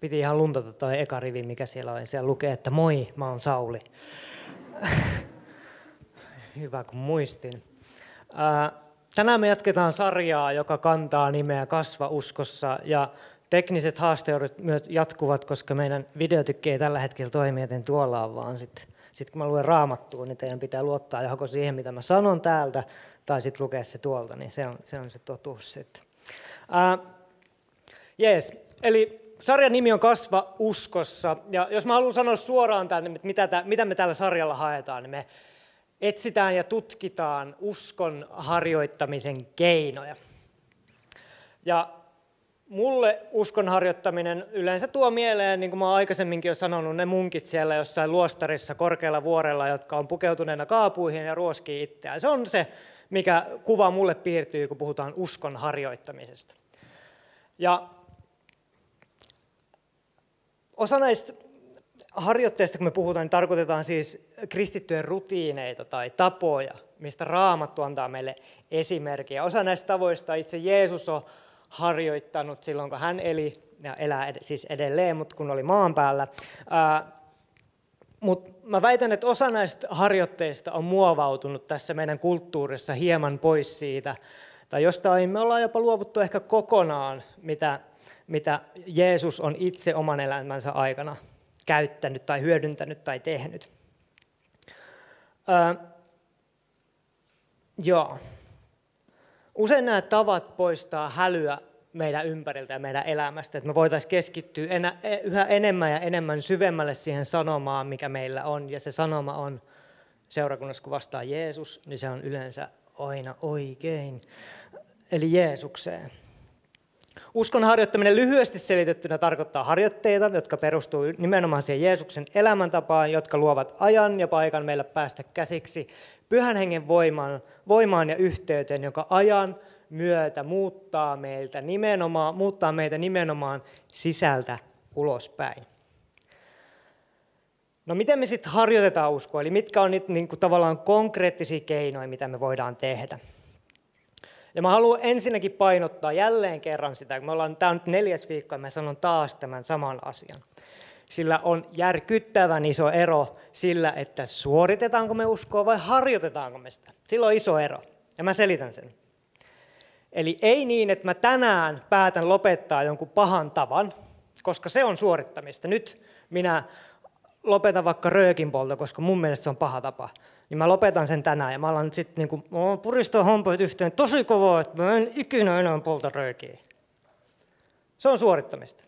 Piti ihan luntata toi eka rivi, mikä siellä on. Siellä lukee, että moi, mä oon Sauli. Hyvä, kun muistin. Tänään me jatketaan sarjaa, joka kantaa nimeä Kasva uskossa. Ja tekniset haasteudet myös jatkuvat, koska meidän videotykki ei tällä hetkellä toimi, joten tuolla on vaan sitten sit kun mä luen raamattua, niin teidän pitää luottaa joko siihen, mitä mä sanon täältä, tai sitten lukea se tuolta, niin se on se, on se totuus sitten. Uh, Jees, eli sarjan nimi on Kasva uskossa. Ja jos mä haluan sanoa suoraan tänne, että mitä, tä, mitä me tällä sarjalla haetaan, niin me etsitään ja tutkitaan uskon harjoittamisen keinoja. Ja mulle uskon harjoittaminen yleensä tuo mieleen, niin kuin mä oon aikaisemminkin jo sanonut, ne munkit siellä jossain luostarissa korkealla vuorella, jotka on pukeutuneena kaapuihin ja ruoskii itseään. Se on se, mikä kuva mulle piirtyy, kun puhutaan uskon harjoittamisesta. Ja osa näistä harjoitteista, kun me puhutaan, niin tarkoitetaan siis kristittyjen rutiineita tai tapoja, mistä Raamattu antaa meille esimerkkiä. Osa näistä tavoista itse Jeesus on harjoittanut silloin, kun hän eli, ja elää siis edelleen, mutta kun oli maan päällä. Mutta mä väitän, että osa näistä harjoitteista on muovautunut tässä meidän kulttuurissa hieman pois siitä, tai jostain me ollaan jopa luovuttu ehkä kokonaan, mitä, mitä Jeesus on itse oman elämänsä aikana käyttänyt tai hyödyntänyt tai tehnyt. Öö, joo. Usein nämä tavat poistaa hälyä meidän ympäriltä ja meidän elämästä, että me voitaisiin keskittyä enä, e, yhä enemmän ja enemmän syvemmälle siihen sanomaan, mikä meillä on. Ja se sanoma on seurakunnassa, kun vastaa Jeesus, niin se on yleensä aina oikein, eli Jeesukseen. Uskon harjoittaminen lyhyesti selitettynä tarkoittaa harjoitteita, jotka perustuu nimenomaan siihen Jeesuksen elämäntapaan, jotka luovat ajan ja paikan meillä päästä käsiksi pyhän hengen voimaan, voimaan ja yhteyteen, joka ajan myötä muuttaa, meiltä nimenomaan, muuttaa meitä nimenomaan sisältä ulospäin. No miten me sitten harjoitetaan uskoa, eli mitkä on niitä niin kuin tavallaan konkreettisia keinoja, mitä me voidaan tehdä? Ja mä haluan ensinnäkin painottaa jälleen kerran sitä, kun me ollaan, tämä on nyt neljäs viikko ja mä sanon taas tämän saman asian. Sillä on järkyttävän iso ero sillä, että suoritetaanko me uskoa vai harjoitetaanko me sitä. Sillä on iso ero. Ja mä selitän sen. Eli ei niin, että mä tänään päätän lopettaa jonkun pahan tavan, koska se on suorittamista. Nyt minä lopetan vaikka röökinpolto, koska mun mielestä se on paha tapa niin mä lopetan sen tänään ja mä alan sitten niin puristaa hampaat yhteen tosi kovaa, että mä en ikinä enää polta röökiä. Se on suorittamista.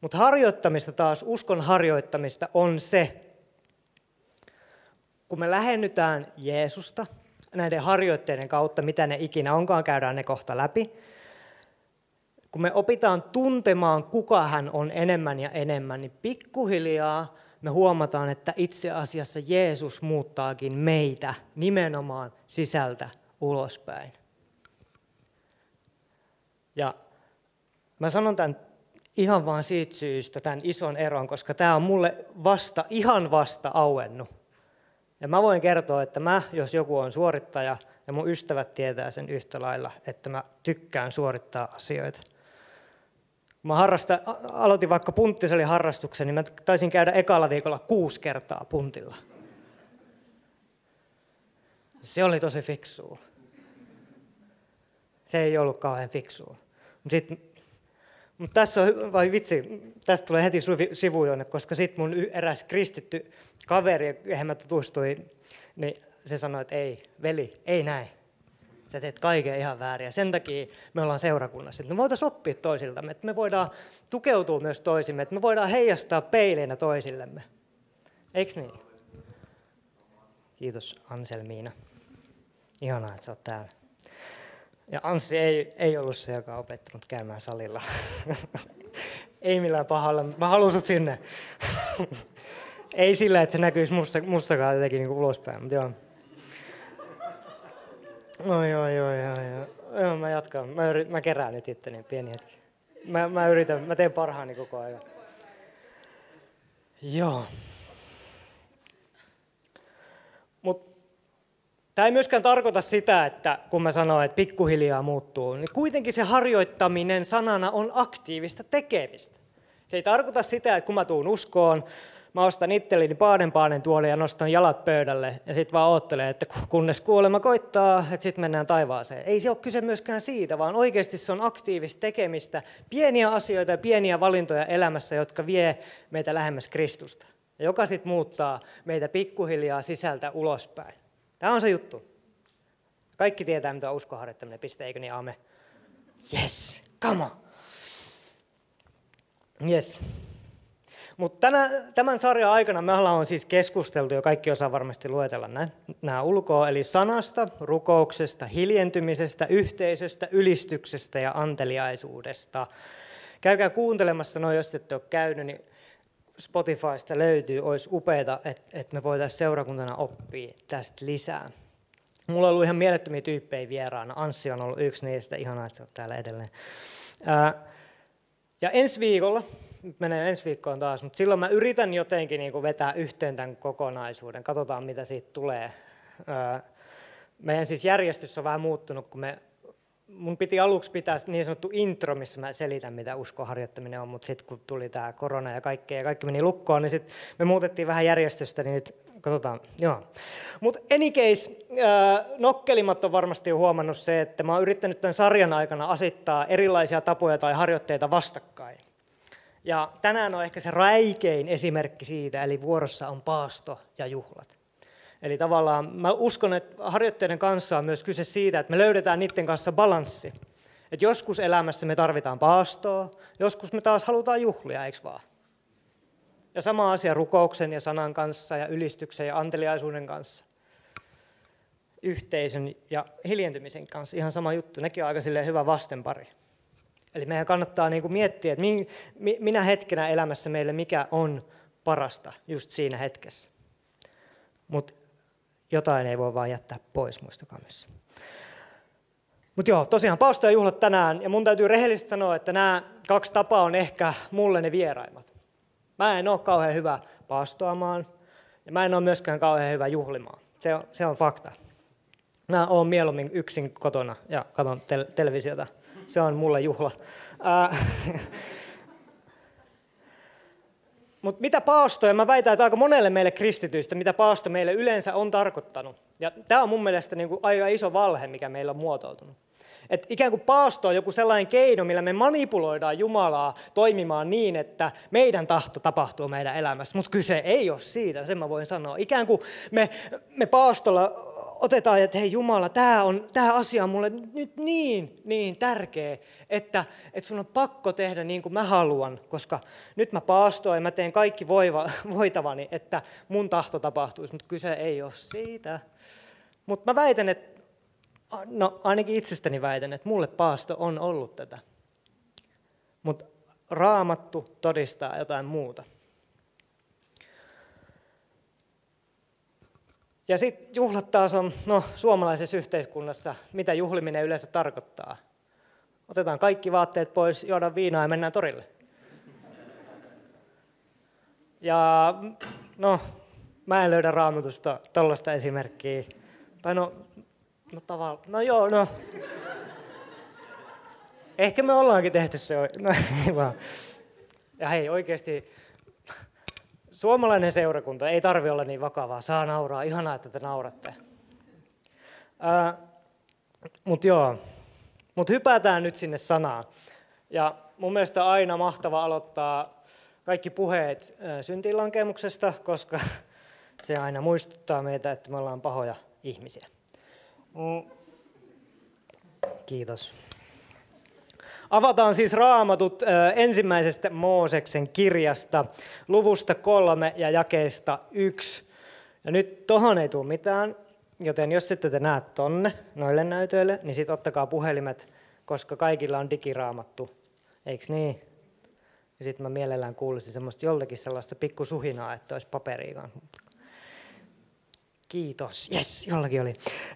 Mutta harjoittamista taas, uskon harjoittamista on se, kun me lähennytään Jeesusta näiden harjoitteiden kautta, mitä ne ikinä onkaan, käydään ne kohta läpi. Kun me opitaan tuntemaan, kuka hän on enemmän ja enemmän, niin pikkuhiljaa me huomataan, että itse asiassa Jeesus muuttaakin meitä nimenomaan sisältä ulospäin. Ja mä sanon tämän ihan vain siitä syystä, tämän ison eron, koska tämä on mulle vasta, ihan vasta auennut. Ja mä voin kertoa, että mä, jos joku on suorittaja, ja mun ystävät tietää sen yhtä lailla, että mä tykkään suorittaa asioita mä harrasta, aloitin vaikka punttisaliharrastuksen, niin mä taisin käydä ekalla viikolla kuusi kertaa puntilla. Se oli tosi fiksua. Se ei ollut kauhean fiksua. Mutta mut tässä on, vai vitsi, tästä tulee heti sivujonne, koska sitten mun eräs kristitty kaveri, johon mä tutustuin, niin se sanoi, että ei, veli, ei näin. Sä teet kaiken ihan väärin. Ja sen takia me ollaan seurakunnassa. Että me voitaisiin oppia toisiltamme, että me voidaan tukeutua myös toisimme, että me voidaan heijastaa peilinä toisillemme. Eikö niin? Kiitos Anselmiina. Ihanaa, että sä oot täällä. Ja Anssi ei, ei ollut se, joka on opettanut käymään salilla. ei millään pahalla, mä haluan sinne. ei sillä, että se näkyisi musta, mustakaan jotenkin niin ulospäin, mutta joo. Oi, oi, oi, oi, oi. Joo, mä jatkan. Mä, yrit, mä kerään nyt itteni pieni hetki. Mä, mä yritän, mä teen parhaani koko ajan. Joo. Mutta Tämä ei myöskään tarkoita sitä, että kun mä sanon, että pikkuhiljaa muuttuu, niin kuitenkin se harjoittaminen sanana on aktiivista tekemistä. Se ei tarkoita sitä, että kun mä tuun uskoon, mä ostan itselleni paaden tuoli ja nostan jalat pöydälle ja sitten vaan oottelen, että kunnes kuolema koittaa, että sitten mennään taivaaseen. Ei se ole kyse myöskään siitä, vaan oikeasti se on aktiivista tekemistä, pieniä asioita ja pieniä valintoja elämässä, jotka vie meitä lähemmäs Kristusta. Ja joka sitten muuttaa meitä pikkuhiljaa sisältä ulospäin. Tämä on se juttu. Kaikki tietää, mitä uskoharjoittaminen, piste, eikö niin, aamen? Yes, come on. Yes. Mutta tämän sarjan aikana me ollaan siis keskusteltu, ja kaikki osaa varmasti luetella nämä ulkoa, eli sanasta, rukouksesta, hiljentymisestä, yhteisöstä, ylistyksestä ja anteliaisuudesta. Käykää kuuntelemassa noin, jos ette ole käynyt, niin Spotifysta löytyy, olisi upeaa, että, että me voitaisiin seurakuntana oppia tästä lisää. Mulla on ollut ihan mielettömiä tyyppejä vieraana. Anssi on ollut yksi niistä. Ihanaa, että sä oot täällä edelleen. Ja ensi viikolla, nyt menee ensi viikkoon taas, mutta silloin mä yritän jotenkin niin kuin vetää yhteen tämän kokonaisuuden. Katsotaan, mitä siitä tulee. meidän siis järjestys on vähän muuttunut, kun me mun piti aluksi pitää niin sanottu intro, missä mä selitän, mitä uskoharjoittaminen on, mutta sitten kun tuli tämä korona ja kaikkea, ja kaikki meni lukkoon, niin sitten me muutettiin vähän järjestystä, niin nyt katsotaan. Joo. Mutta any case, äh, nokkelimat on varmasti jo huomannut se, että mä oon yrittänyt tämän sarjan aikana asettaa erilaisia tapoja tai harjoitteita vastakkain. Ja tänään on ehkä se räikein esimerkki siitä, eli vuorossa on paasto ja juhlat. Eli tavallaan mä uskon, että harjoitteiden kanssa on myös kyse siitä, että me löydetään niiden kanssa balanssi. Että joskus elämässä me tarvitaan paastoa, joskus me taas halutaan juhlia, eikö vaan? Ja sama asia rukouksen ja sanan kanssa ja ylistyksen ja anteliaisuuden kanssa. Yhteisön ja hiljentymisen kanssa ihan sama juttu. Nekin on aika hyvä vastenpari. Eli meidän kannattaa niin kuin miettiä, että minä hetkenä elämässä meille mikä on parasta just siinä hetkessä. Mutta jotain ei voi vaan jättää pois, muistakaa myös. Mutta joo, tosiaan juhlat tänään, ja mun täytyy rehellisesti sanoa, että nämä kaksi tapaa on ehkä mulle ne vieraimmat. Mä en ole kauhean hyvä paastoamaan, ja mä en ole myöskään kauhean hyvä juhlimaan. Se on, se on fakta. Mä oon mieluummin yksin kotona ja katson tel- televisiota. Se on mulle juhla. Mutta mitä paasto, ja mä väitän, että aika monelle meille kristityistä, mitä paasto meille yleensä on tarkoittanut. Ja tämä on mun mielestä niin kuin aika iso valhe, mikä meillä on muotoutunut. Että ikään kuin paasto on joku sellainen keino, millä me manipuloidaan Jumalaa toimimaan niin, että meidän tahto tapahtuu meidän elämässä. Mutta kyse ei ole siitä, sen mä voin sanoa. Ikään kuin me, me paastolla otetaan, että hei Jumala, tämä, on, tämä asia on mulle nyt niin, niin tärkeä, että, että sun on pakko tehdä niin kuin mä haluan, koska nyt mä paastoin ja mä teen kaikki voiva, voitavani, että mun tahto tapahtuisi, mutta kyse ei ole siitä. Mutta mä väitän, että, no ainakin itsestäni väitän, että mulle paasto on ollut tätä. Mutta raamattu todistaa jotain muuta. Ja sitten juhlat taas on no, suomalaisessa yhteiskunnassa, mitä juhliminen yleensä tarkoittaa. Otetaan kaikki vaatteet pois, juodaan viinaa ja mennään torille. Ja no, mä en löydä raamatusta tällaista esimerkkiä. Tai no, no tavallaan, no joo, no. Ehkä me ollaankin tehty se, no ei vaan. Ja hei, oikeasti Suomalainen seurakunta ei tarvi olla niin vakavaa. Saa nauraa. Ihanaa, että te nauratte. Mutta joo, mut hypätään nyt sinne sanaan. Ja mun mielestä aina mahtava aloittaa kaikki puheet syntilankemuksesta, koska se aina muistuttaa meitä, että me ollaan pahoja ihmisiä. Mm. Kiitos. Avataan siis raamatut ensimmäisestä Mooseksen kirjasta, luvusta kolme ja jakeesta yksi. Ja nyt tohon ei tule mitään, joten jos sitten te näette tonne noille näytöille, niin sitten ottakaa puhelimet, koska kaikilla on digiraamattu. Eikö niin? Ja sitten mä mielellään kuulisin semmoista joltakin sellaista pikkusuhinaa, että olisi paperiikaan. Kiitos. Yes, jollakin oli.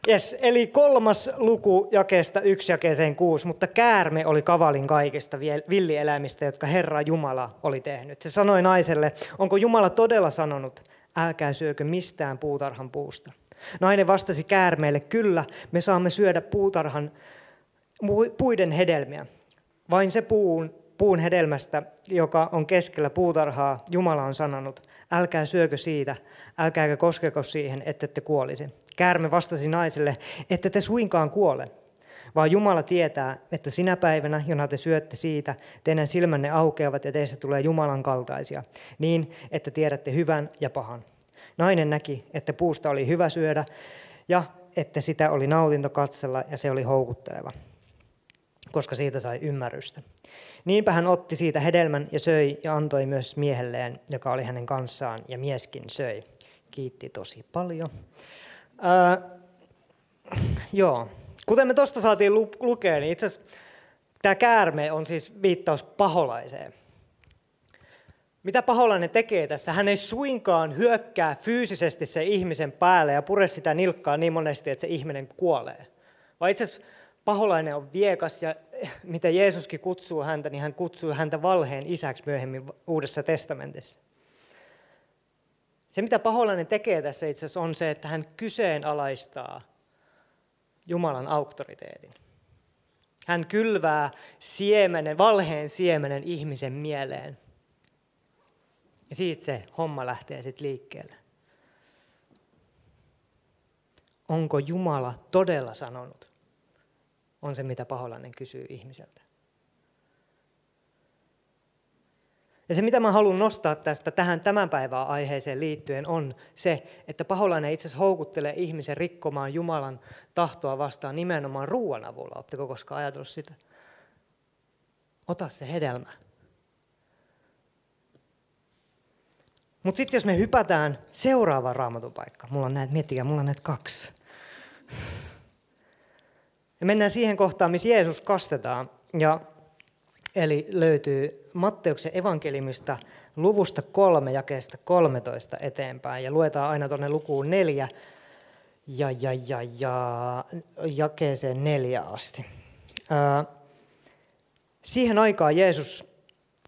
Yes, eli kolmas luku jakeesta yksi jakeeseen kuusi, mutta käärme oli kavalin kaikista villieläimistä, jotka Herra Jumala oli tehnyt. Se sanoi naiselle, onko Jumala todella sanonut, älkää syökö mistään puutarhan puusta. Nainen vastasi käärmeelle, kyllä, me saamme syödä puutarhan puiden hedelmiä. Vain se puun, puun hedelmästä, joka on keskellä puutarhaa, Jumala on sanonut, älkää syökö siitä, älkääkä koskeko siihen, että te kuolisi. Käärme vastasi naiselle, että te suinkaan kuole, vaan Jumala tietää, että sinä päivänä, jona te syötte siitä, teidän silmänne aukeavat ja teistä tulee Jumalan kaltaisia, niin että tiedätte hyvän ja pahan. Nainen näki, että puusta oli hyvä syödä ja että sitä oli nautinto katsella ja se oli houkutteleva, koska siitä sai ymmärrystä. Niinpä hän otti siitä hedelmän ja söi ja antoi myös miehelleen, joka oli hänen kanssaan, ja mieskin söi. Kiitti tosi paljon. Ää, joo, kuten me tuosta saatiin lukea, niin itse asiassa tämä käärme on siis viittaus paholaiseen. Mitä paholainen tekee tässä? Hän ei suinkaan hyökkää fyysisesti se ihmisen päälle ja pure sitä nilkkaa niin monesti, että se ihminen kuolee. Vaan itse asiassa paholainen on viekas ja mitä Jeesuskin kutsuu häntä, niin hän kutsuu häntä valheen isäksi myöhemmin Uudessa testamentissa. Se, mitä paholainen tekee tässä itse asiassa on se, että hän kyseenalaistaa Jumalan auktoriteetin. Hän kylvää siemenen, valheen siemenen ihmisen mieleen. Ja siitä se homma lähtee sitten liikkeelle. Onko Jumala todella sanonut? On se, mitä paholainen kysyy ihmiseltä. Ja se, mitä mä haluan nostaa tästä tähän tämän päivän aiheeseen liittyen, on se, että paholainen itse asiassa houkuttelee ihmisen rikkomaan Jumalan tahtoa vastaan nimenomaan ruoan avulla. Oletteko koskaan ajatellut sitä? Ota se hedelmä. Mutta sitten jos me hypätään seuraavaan raamatupaikkaan, mulla on näitä, miettikää, mulla on näitä kaksi. Ja mennään siihen kohtaan, missä Jeesus kastetaan. Ja, eli löytyy Matteuksen evankeliumista luvusta kolme jakeesta 13 eteenpäin. Ja luetaan aina tuonne lukuun neljä ja, ja, ja, ja jakeeseen neljä asti. Ää, siihen aikaan Jeesus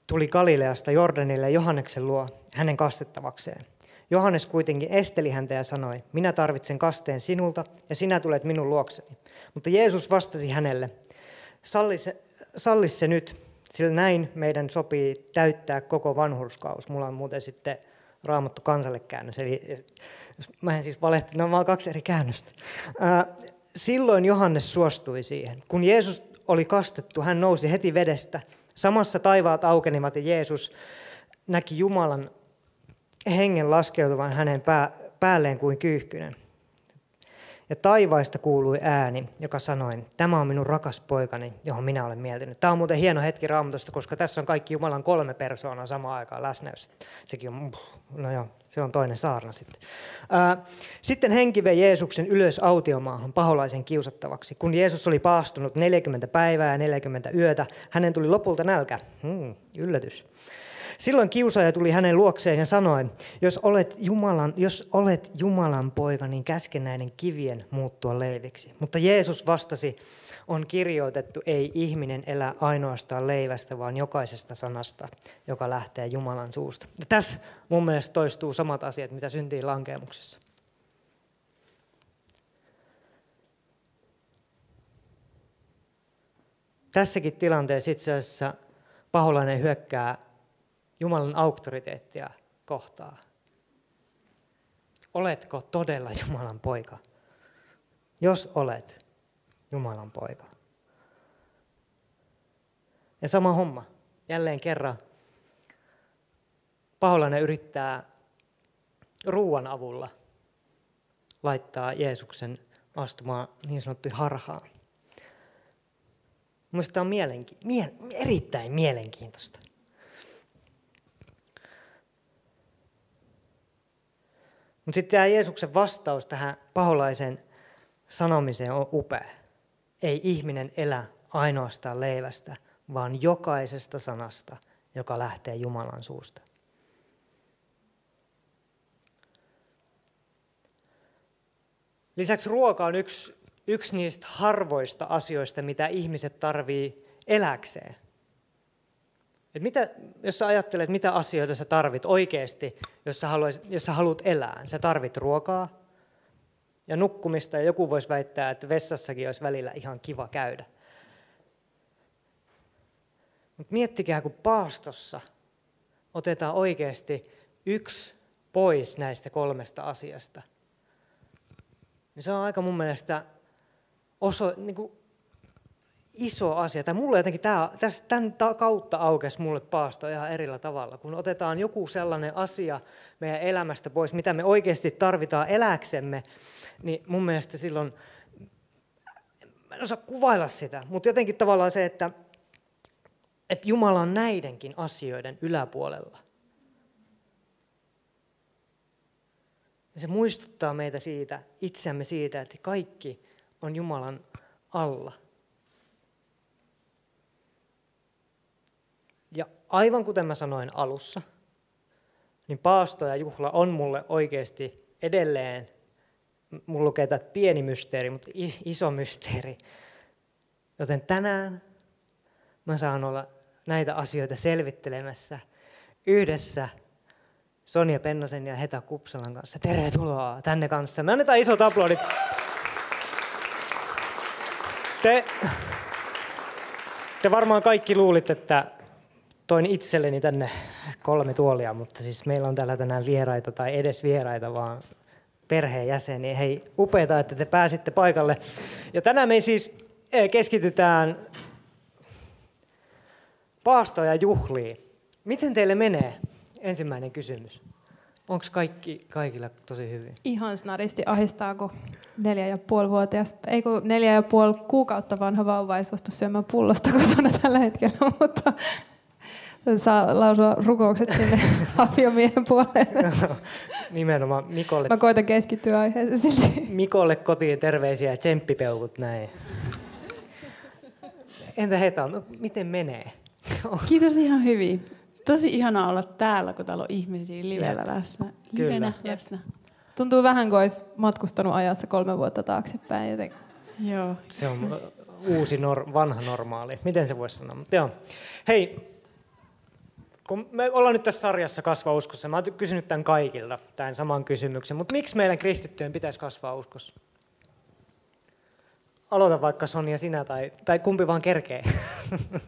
tuli Galileasta Jordanille Johanneksen luo hänen kastettavakseen. Johannes kuitenkin esteli häntä ja sanoi, minä tarvitsen kasteen sinulta ja sinä tulet minun luokseni. Mutta Jeesus vastasi hänelle, salli se, salli se nyt, sillä näin meidän sopii täyttää koko vanhurskaus. Mulla on muuten sitten raamattu kansalle käännös, eli mä en siis valehti, ne on vaan kaksi eri käännöstä. silloin Johannes suostui siihen. Kun Jeesus oli kastettu, hän nousi heti vedestä. Samassa taivaat aukenivat ja Jeesus näki Jumalan hengen laskeutuvan hänen pää, päälleen kuin kyyhkynen. Ja taivaista kuului ääni, joka sanoi, tämä on minun rakas poikani, johon minä olen mieltynyt. Tämä on muuten hieno hetki raamatusta, koska tässä on kaikki Jumalan kolme persoonaa samaan aikaan läsnä. Sekin on, no joo, se on toinen saarna sitten. Sitten henki vei Jeesuksen ylös autiomaahan paholaisen kiusattavaksi. Kun Jeesus oli paastunut 40 päivää ja 40 yötä, hänen tuli lopulta nälkä. Hmm, yllätys. Silloin kiusaaja tuli hänen luokseen ja sanoi, jos olet Jumalan, jos olet Jumalan poika, niin käske näiden kivien muuttua leiviksi. Mutta Jeesus vastasi, on kirjoitettu, ei ihminen elä ainoastaan leivästä, vaan jokaisesta sanasta, joka lähtee Jumalan suusta. Ja tässä mun mielestä toistuu samat asiat, mitä syntiin lankemuksessa. Tässäkin tilanteessa itse asiassa paholainen hyökkää Jumalan auktoriteettia kohtaa. Oletko todella Jumalan poika? Jos olet Jumalan poika. Ja sama homma. Jälleen kerran paholainen yrittää ruoan avulla laittaa Jeesuksen astumaan niin sanottu harhaan. Minusta tämä on mielenki- mie- erittäin mielenkiintoista. Mutta sitten tämä Jeesuksen vastaus tähän paholaisen sanomiseen on upea. Ei ihminen elä ainoastaan leivästä, vaan jokaisesta sanasta, joka lähtee Jumalan suusta. Lisäksi ruoka on yksi, yksi niistä harvoista asioista, mitä ihmiset tarvii eläkseen. Et mitä, jos sä ajattelet, mitä asioita sä tarvit oikeasti, jos sä, haluais, jos sä haluat elää. Sä tarvit ruokaa ja nukkumista, ja joku voisi väittää, että vessassakin olisi välillä ihan kiva käydä. Mutta miettikää, kun paastossa otetaan oikeasti yksi pois näistä kolmesta asiasta, niin se on aika mun mielestä oso, niin kuin iso asia. Tai mulle jotenkin tämä, tämän kautta aukesi mulle paasto ihan erillä tavalla. Kun otetaan joku sellainen asia meidän elämästä pois, mitä me oikeasti tarvitaan eläksemme, niin mun mielestä silloin, mä en osaa kuvailla sitä, mutta jotenkin tavallaan se, että, että Jumala on näidenkin asioiden yläpuolella. Ja se muistuttaa meitä siitä, itseämme siitä, että kaikki on Jumalan alla. Ja aivan kuten mä sanoin alussa, niin paasto ja juhla on mulle oikeasti edelleen, mulla lukee tämä pieni mysteeri, mutta iso mysteeri. Joten tänään mä saan olla näitä asioita selvittelemässä yhdessä Sonja Pennosen ja Heta Kupsalan kanssa. Tervetuloa tänne kanssa. Me annetaan isot aplodit. Te, te varmaan kaikki luulitte, että toin itselleni tänne kolme tuolia, mutta siis meillä on täällä tänään vieraita tai edes vieraita, vaan perheenjäseniä. Hei, upeita, että te pääsitte paikalle. Ja tänään me siis eh, keskitytään paastoja ja juhliin. Miten teille menee? Ensimmäinen kysymys. Onko kaikki kaikilla tosi hyvin? Ihan snaristi ahistaa, kun neljä ja puoli vuotias, ei kun neljä ja puoli kuukautta vanha vauva ei suostu syömään pullosta kotona tällä hetkellä, mutta saa lausua rukoukset sinne aviomiehen puolelle. Nimenomaan Mikolle. Mä koitan keskittyä aiheeseen silti. Mikolle kotiin terveisiä ja tsemppipeukut näin. Entä Heta, no, miten menee? Kiitos ihan hyvin. Tosi ihanaa olla täällä, kun täällä on ihmisiä livellä läsnä. Livenä läsnä. Tuntuu vähän kuin olisi matkustanut ajassa kolme vuotta taaksepäin. Joten... Joo. Se on uusi, nor- vanha normaali. Miten se voisi sanoa? Joo. Hei, kun me ollaan nyt tässä sarjassa kasvaa uskossa, mä oon kysynyt tämän kaikilta, tämän saman kysymyksen, mutta miksi meidän kristittyjen pitäisi kasvaa uskossa? Aloita vaikka Sonja sinä tai, tai kumpi vaan kerkee.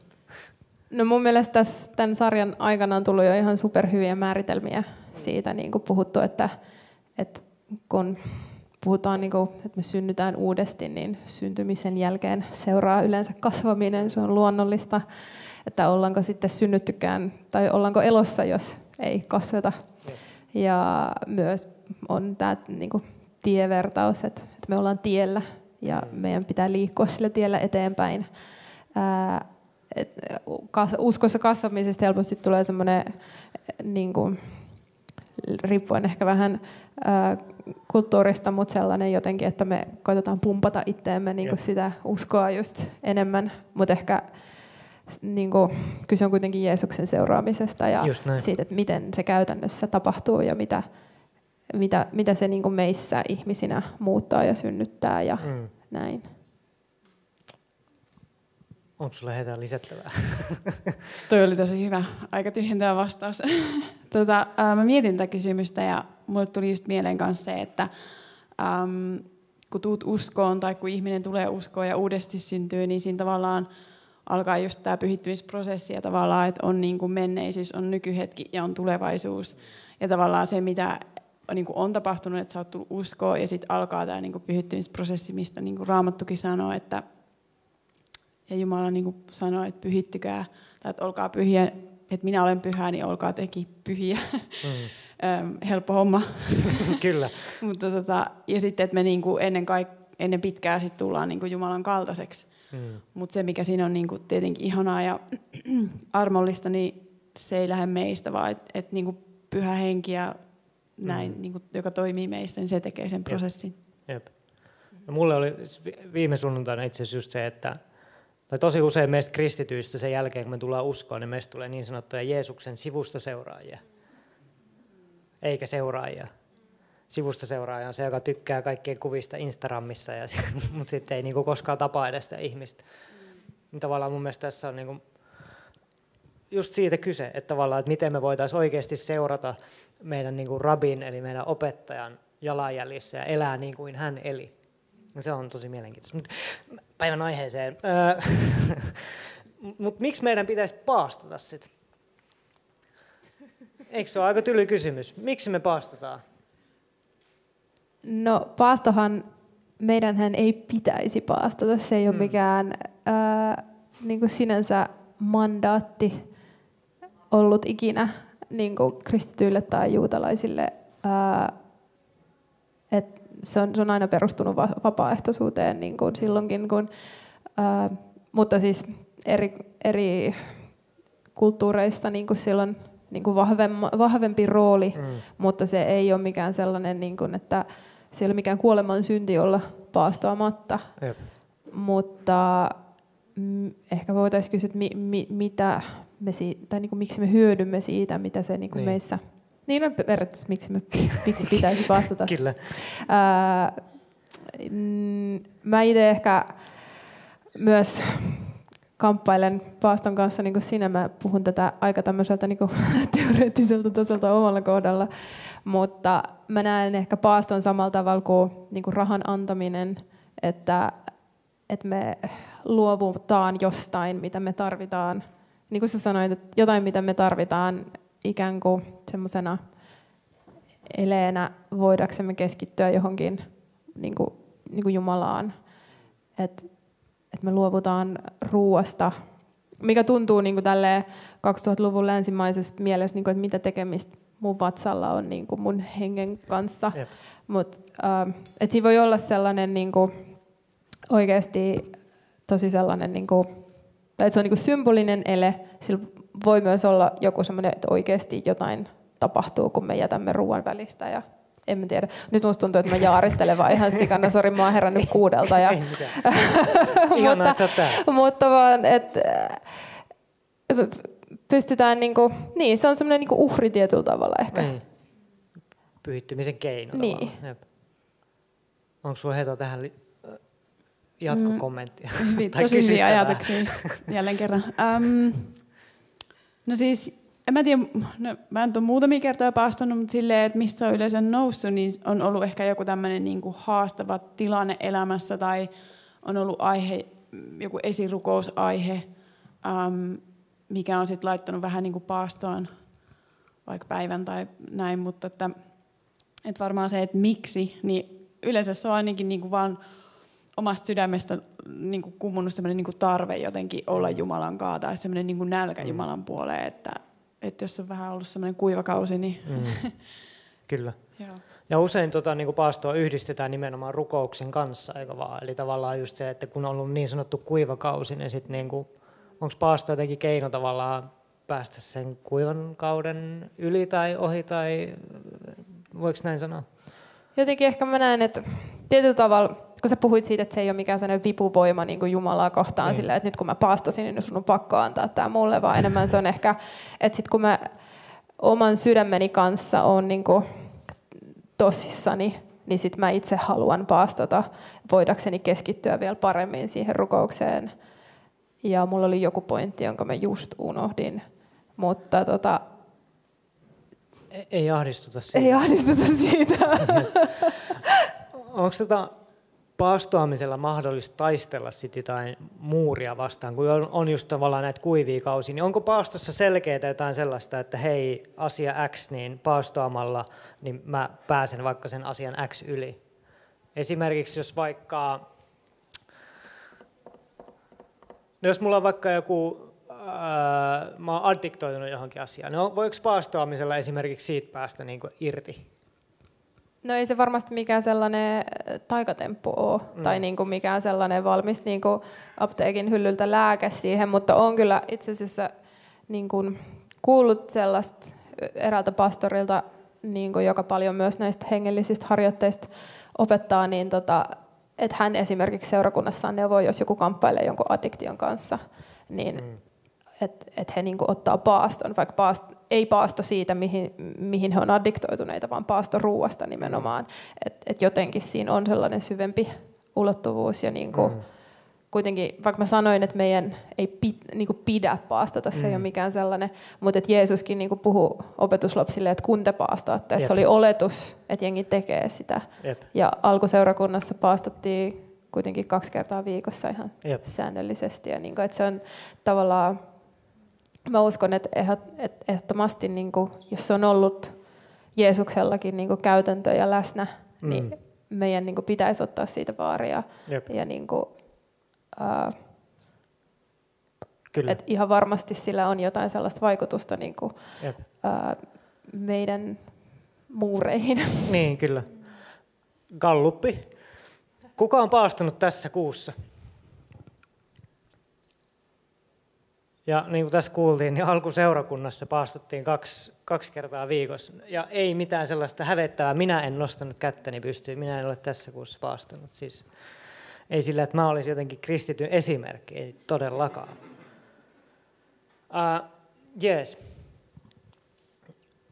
No mun mielestä tässä, tämän sarjan aikana on tullut jo ihan superhyviä määritelmiä siitä, niin kuin puhuttu, että, että kun puhutaan, niin kuin, että me synnytään uudesti, niin syntymisen jälkeen seuraa yleensä kasvaminen, se on luonnollista että ollaanko sitten synnyttykään tai ollaanko elossa, jos ei kasveta. Ja myös on tämä niin kuin, tievertaus, että, että me ollaan tiellä ja meidän pitää liikkua sillä tiellä eteenpäin. Ää, et, kas, uskossa kasvamisesta helposti tulee semmoinen, niin kuin, riippuen ehkä vähän ää, kulttuurista, mutta sellainen jotenkin, että me koitetaan pumpata itteemme niin kuin sitä uskoa just enemmän, mutta ehkä niin kuin, kyse on kuitenkin Jeesuksen seuraamisesta ja siitä, että miten se käytännössä tapahtuu ja mitä, mitä, mitä se niin kuin meissä ihmisinä muuttaa ja synnyttää ja mm. näin. Onko sulla heitä lisättävää? Toi oli tosi hyvä. Aika tyhjentävä vastaus. tota, ää, mä mietin tätä kysymystä ja mulle tuli just mieleen kanssa se, että äm, kun tuut uskoon tai kun ihminen tulee uskoon ja uudesti syntyy, niin siinä tavallaan – alkaa just tämä pyhittymisprosessi ja tavallaan, että on niin kuin menneisyys, on nykyhetki ja on tulevaisuus. Ja tavallaan se, mitä niin kuin on tapahtunut, että sä oot tullut uskoa ja sitten alkaa tämä niin kuin pyhittymisprosessi, mistä niin kuin Raamattukin sanoo, että ja Jumala niin kuin sanoo, että pyhittykää, tai että olkaa pyhiä, että minä olen pyhä, niin olkaa tekin pyhiä. Mm. Helppo homma. Kyllä. Mutta tota, ja sitten, että me niin kuin ennen, kaik- ennen pitkää sit tullaan niin kuin Jumalan kaltaiseksi. Mm. Mutta se, mikä siinä on niin kuin tietenkin ihanaa ja armollista, niin se ei lähde meistä, vaan että et niin pyhä henki ja näin, mm. niin kuin, joka toimii meistä, niin se tekee sen prosessin. Jep. No mulle oli viime sunnuntaina itse asiassa just se, että tai tosi usein meistä kristityistä sen jälkeen, kun me tullaan uskoon, niin meistä tulee niin sanottuja Jeesuksen sivusta seuraajia. Eikä seuraajia. Sivusta seuraaja on se, joka tykkää kaikkien kuvista Instagramissa, ja, mutta sitten ei niinku koskaan tapaa edes sitä ihmistä. Mm. Tavallaan mun mielestä tässä on niinku just siitä kyse, että tavallaan, että miten me voitaisiin oikeasti seurata meidän niinku rabin, eli meidän opettajan jalanjäljissä ja elää niin kuin hän eli. Se on tosi mielenkiintoista. Mut päivän aiheeseen. Mutta miksi meidän pitäisi paastota sitten? Eikö se ole aika tyly kysymys? Miksi me paastotaan? No paastohan, meidänhän ei pitäisi paastota. Se ei ole hmm. mikään ää, niin kuin sinänsä mandaatti ollut ikinä niin kuin kristityille tai juutalaisille. Ää, et se, on, se on aina perustunut vapaaehtoisuuteen niin kuin silloinkin, kun, ää, mutta siis eri, eri kulttuureissa niin kuin silloin niin kuin vahvempi, vahvempi rooli, mm. mutta se ei ole mikään sellainen, niin kuin, että se ei ole mikään kuoleman synti olla paastoamatta. Jep. Mutta mm, ehkä voitaisiin kysyä, että mi, mi, mitä me siitä, tai niin kuin, miksi me hyödymme siitä, mitä se niin kuin niin. meissä... Niin on periaatteessa, miksi, me, miksi pitäisi vastata. Kyllä. Ää, mm, mä itse ehkä myös kamppailen paaston kanssa niin kuin sinä. Mä puhun tätä aika tämmöiseltä niin kuin, teoreettiselta tasolta omalla kohdalla. Mutta mä näen ehkä paaston samalla tavalla kuin, niin kuin rahan antaminen, että, että me luovutaan jostain, mitä me tarvitaan. Niin kuin sä sanoit, että jotain, mitä me tarvitaan ikään kuin semmoisena eleenä voidaksemme keskittyä johonkin niin kuin, niin kuin Jumalaan. Että että me luovutaan ruuasta, mikä tuntuu niin kuin 2000-luvun länsimaisessa mielessä, niin kuin, että mitä tekemistä mun vatsalla on niin kuin mun hengen kanssa. Mut, äh, et siinä voi olla sellainen niin kuin, oikeasti tosi sellainen, niin kuin, tai että se on niin kuin symbolinen ele. Sillä voi myös olla joku sellainen, että oikeasti jotain tapahtuu, kun me jätämme ruoan välistä ja en mä tiedä. Nyt musta tuntuu, että mä jaarittelen vaan ihan sikana. Sori, mä oon herännyt kuudelta. Ja... mutta, mutta vaan, että äh, pystytään niinku, niin, se on semmoinen niinku uhri tietyllä tavalla ehkä. Niin. Pyhittymisen keino niin. Onko sulla Heto tähän li- äh, jatkokommenttia? Mm, hyvin, tosi hyviä ajatuksia jälleen kerran. Um, no siis en mä tiedä, no, mä en ole muutamia kertoja paastonut, mutta silleen, että mistä on yleensä noussut, niin on ollut ehkä joku tämmöinen niin kuin haastava tilanne elämässä tai on ollut aihe, joku esirukousaihe, ähm, mikä on sitten laittanut vähän niin kuin paastoon vaikka päivän tai näin, mutta että, että varmaan se, että miksi, niin yleensä se on ainakin niin kuin vaan omasta sydämestä niin kuin kummunut sellainen niin kuin tarve jotenkin olla Jumalan kanssa tai sellainen niin kuin nälkä mm. Jumalan puoleen, että, että jos on vähän ollut semmoinen kuivakausi, niin... Mm. Kyllä. Joo. Ja usein tota, niin kuin paastoa yhdistetään nimenomaan rukouksen kanssa, eikö vaan? Eli tavallaan just se, että kun on ollut niin sanottu kuivakausi, niin sitten niin onko paasto jotenkin keino tavallaan päästä sen kuivan kauden yli tai ohi, tai voiko näin sanoa? Jotenkin ehkä mä näen, että tietyllä tavalla kun sä puhuit siitä, että se ei ole mikään sellainen vipuvoima niin kuin Jumalaa kohtaan niin. sillä, että nyt kun mä paastosin, niin sun on pakko antaa tämä mulle, vaan enemmän se on ehkä, että sit kun mä oman sydämeni kanssa on niin kuin tosissani, niin sit mä itse haluan paastota voidakseni keskittyä vielä paremmin siihen rukoukseen. Ja mulla oli joku pointti, jonka mä just unohdin. Mutta tota, ei ahdistuta siitä. Ei ahdistuta siitä. Onko tota, paastoamisella mahdollista taistella sit jotain muuria vastaan, kun on, just tavallaan näitä kuivia kausia, niin onko paastossa selkeää jotain sellaista, että hei, asia X, niin paastoamalla niin mä pääsen vaikka sen asian X yli? Esimerkiksi jos vaikka, no jos mulla on vaikka joku, ää, mä oon addiktoitunut johonkin asiaan, niin voiko paastoamisella esimerkiksi siitä päästä niin irti? No ei se varmasti mikään sellainen äh, taikatemppu ole, mm. tai niin kuin mikään sellainen valmis niin kuin apteekin hyllyltä lääke siihen, mutta on kyllä itse asiassa niin kuin kuullut sellaista eräältä pastorilta, niin kuin joka paljon myös näistä hengellisistä harjoitteista opettaa, niin tota, että hän esimerkiksi seurakunnassaan neuvoo, jos joku kamppailee jonkun addiktion kanssa, niin mm. että et he niinku ottaa paaston, vaikka paast, ei paasto siitä, mihin, mihin he on addiktoituneita, vaan paasto ruuasta nimenomaan. Että et jotenkin siinä on sellainen syvempi ulottuvuus ja niinku, mm kuitenkin, vaikka mä sanoin, että meidän ei pit, niin pidä paastota, se mm. ei ole mm. mikään sellainen, mutta että Jeesuskin niin puhuu opetuslapsille, että kun te paastoatte, että se oli oletus, että jengi tekee sitä. Jep. Ja alkuseurakunnassa paastottiin kuitenkin kaksi kertaa viikossa ihan Jep. säännöllisesti. Ja niin kuin, että se on tavallaan, mä uskon, että ehdottomasti, niin kuin, jos se on ollut Jeesuksellakin niin kuin käytäntöjä läsnä, niin mm. niin meidän niin kuin, pitäisi ottaa siitä vaaria. Jep. Ja niin kuin, Kyllä. Et ihan varmasti sillä on jotain sellaista vaikutusta niin kuin, ää, meidän muureihin. Niin, kyllä. Galluppi. Kuka on paastunut tässä kuussa? Ja niin kuin tässä kuultiin, niin alkuseurakunnassa paastuttiin kaksi, kaksi kertaa viikossa. Ja ei mitään sellaista hävettävää. Minä en nostanut kättäni pystyyn. Minä en ole tässä kuussa paastunut. Siis ei sillä, että mä olisin jotenkin kristityn esimerkki, ei todellakaan. Uh, yes.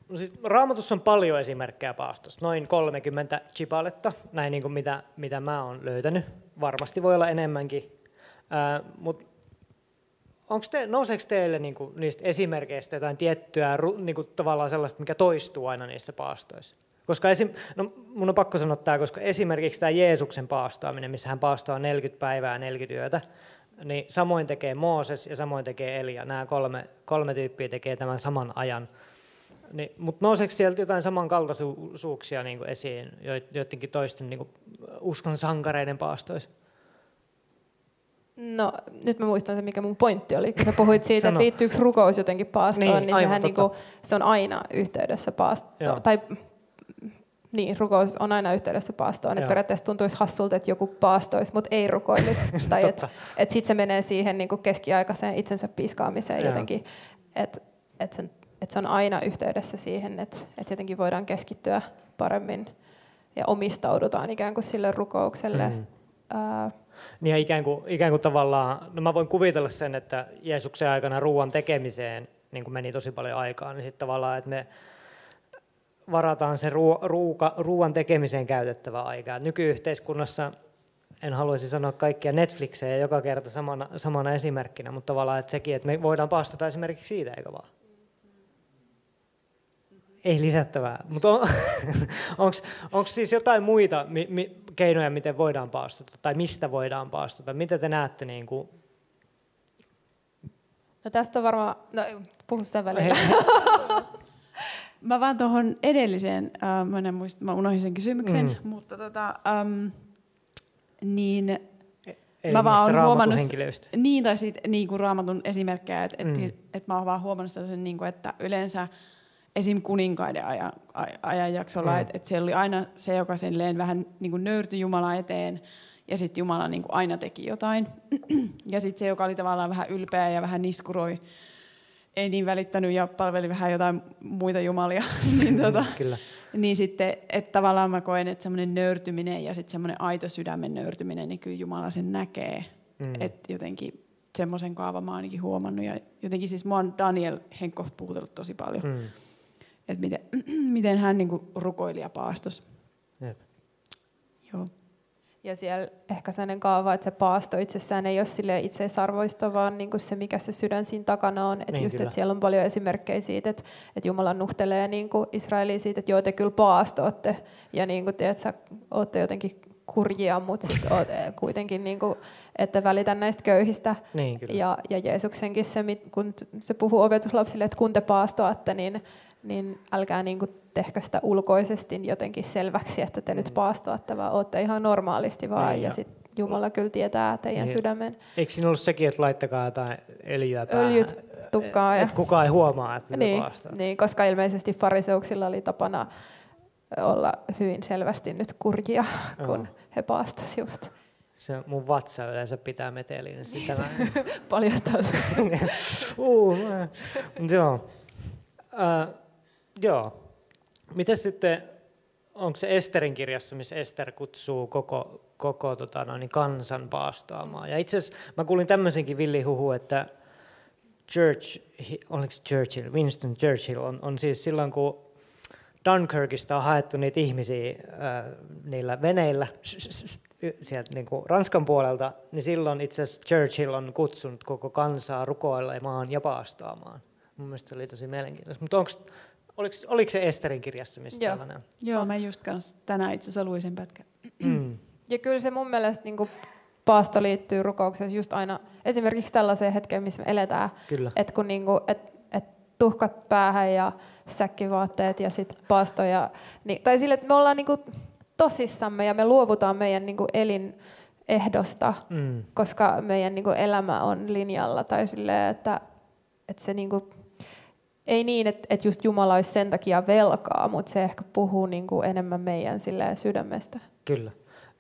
No siis, raamatussa on paljon esimerkkejä paastosta, noin 30 chipaletta, näin niin kuin mitä, mitä mä oon löytänyt. Varmasti voi olla enemmänkin. Uh, Mutta te, nouseeko teille niin kuin, niistä esimerkkeistä jotain tiettyä niin kuin, tavallaan sellaista, mikä toistuu aina niissä paastoissa? Koska esim, no mun on pakko sanoa tämä, koska esimerkiksi tämä Jeesuksen paastoaminen, missä hän paastaa 40 päivää 40 yötä, niin samoin tekee Mooses ja samoin tekee Elia. Nämä kolme, kolme tyyppiä tekee tämän saman ajan. Niin, mutta nouseeko sieltä jotain samankaltaisuuksia niin kuin esiin joidenkin toisten niin kuin uskon sankareiden paastoissa? No, nyt mä muistan se, mikä mun pointti oli, kun sä puhuit siitä, että liittyykö rukous jotenkin paastoon, niin, niin sehän niin kuin, se on aina yhteydessä paastoon. Tai niin, rukous on aina yhteydessä paastoon. Että periaatteessa tuntuisi hassulta, että joku paastoisi, mutta ei rukoilisi. tai että et sitten se menee siihen niin kuin keskiaikaiseen itsensä piiskaamiseen Joo. jotenkin. Että et sen, et se on aina yhteydessä siihen, että et jotenkin voidaan keskittyä paremmin ja omistaudutaan ikään kuin sille rukoukselle. Mm. Ää, niin ikään kuin, ikään kuin tavallaan, no mä voin kuvitella sen, että Jeesuksen aikana ruoan tekemiseen niin kuin meni tosi paljon aikaa, niin sitten tavallaan, että me varataan se ruoka, ruoan tekemiseen käytettävä aika. Nykyyhteiskunnassa en haluaisi sanoa kaikkia Netflixejä joka kerta samana, samana esimerkkinä, mutta tavallaan että sekin, että me voidaan paastota esimerkiksi siitä, eikö vaan? Ei lisättävää, mutta on, onko siis jotain muita mi, mi, keinoja, miten voidaan paastota, tai mistä voidaan paastota? Mitä te näette? Niin kuin? No tästä on varmaan, no puhu sen välillä. Mä vaan tuohon edelliseen, äh, mä, en muista, mä unohdin sen kysymyksen, mm. mutta tota, ähm, niin Eli mä vaan huomannut, niin, tai sit, niin kuin raamatun esimerkkejä, että mm. et, et mä oon vaan huomannut sen, niin kuin, että yleensä esim. kuninkaiden ajan, ajanjaksolla, mm. että et siellä oli aina se, joka sen vähän niin kuin nöyrtyi Jumala eteen, ja sitten Jumala niin kuin aina teki jotain. ja sitten se, joka oli tavallaan vähän ylpeä ja vähän niskuroi, ei niin välittänyt ja palveli vähän jotain muita jumalia, niin, tota, Kyllä. niin sitten, että tavallaan mä koen, että semmoinen nöyrtyminen ja sitten semmoinen aito sydämen nöyrtyminen, niin kyllä Jumala sen näkee. Mm. Että jotenkin semmoisen kaavan mä ainakin huomannut. Ja jotenkin siis mua on Daniel Henkko puhutellut tosi paljon. Mm. Että miten, miten hän niinku rukoili ja paastos. Jep. Joo. Ja siellä ehkä sellainen kaava, että se paasto itsessään ei ole sille itseisarvoista, vaan niin kuin se, mikä se sydän siinä takana on. Että niin, just, että siellä on paljon esimerkkejä siitä, että, että Jumala nuhtelee niin kuin Israeliin siitä, että joo, te kyllä paastoatte. Ja niin kuin, tiedät, sä olette jotenkin kurjia, mutta sit oot kuitenkin, niin kuin, että välitän näistä köyhistä. Niin, ja, ja Jeesuksenkin se, kun se puhuu opetuslapsille, että kun te paastoatte, niin, niin älkää niin kuin tehkö sitä ulkoisesti jotenkin selväksi, että te mm. nyt paastoatte, vaan olette ihan normaalisti vaan. Niin, ja, ja sitten Jumala kyllä tietää teidän niin. sydämen. Eikö siinä ollut sekin, että laittakaa jotain öljyä päähän? Öljyt tukkaa. Että kukaan ei huomaa, että niin, niin, koska ilmeisesti fariseuksilla oli tapana olla hyvin selvästi nyt kurjia, kun oh. he paastasivat. Se mun vatsa yleensä pitää meteliin. Niin sitä mä... Paljastaa uh, joo. Uh, joo. Miten sitten, onko se Esterin kirjassa, missä Ester kutsuu koko koko tota, noin, kansan paastoamaan. Ja itse asiassa mä kuulin tämmöisenkin villihuhu, että Church, oliko Churchill, Winston Churchill on, on siis silloin, kun Dunkirkista on haettu niitä ihmisiä äh, niillä veneillä sieltä niin kuin Ranskan puolelta, niin silloin itse asiassa Churchill on kutsunut koko kansaa rukoilemaan ja paastoamaan. Mun mielestä se oli tosi mielenkiintoista. Mutta onko, oliko, oliko se Esterin kirjassa, missä Joo. tällainen on? Joo, mä just kanssa tänään itse asiassa luin sen pätkän. Ja kyllä se mun mielestä niin kuin paasto liittyy rukoukseen just aina esimerkiksi tällaiseen hetkeen, missä me eletään. Kyllä. Että kun niin kuin, et, et tuhkat päähän ja säkkivaatteet ja sitten paasto. Ja, niin, tai sille, että me ollaan niin kuin tosissamme ja me luovutaan meidän niin kuin elinehdosta, Mm. koska meidän niin kuin elämä on linjalla. Tai silleen, että, että se niin kuin, ei niin, että, että just Jumala olisi sen takia velkaa, mutta se ehkä puhuu niin kuin enemmän meidän silleen sydämestä. Kyllä.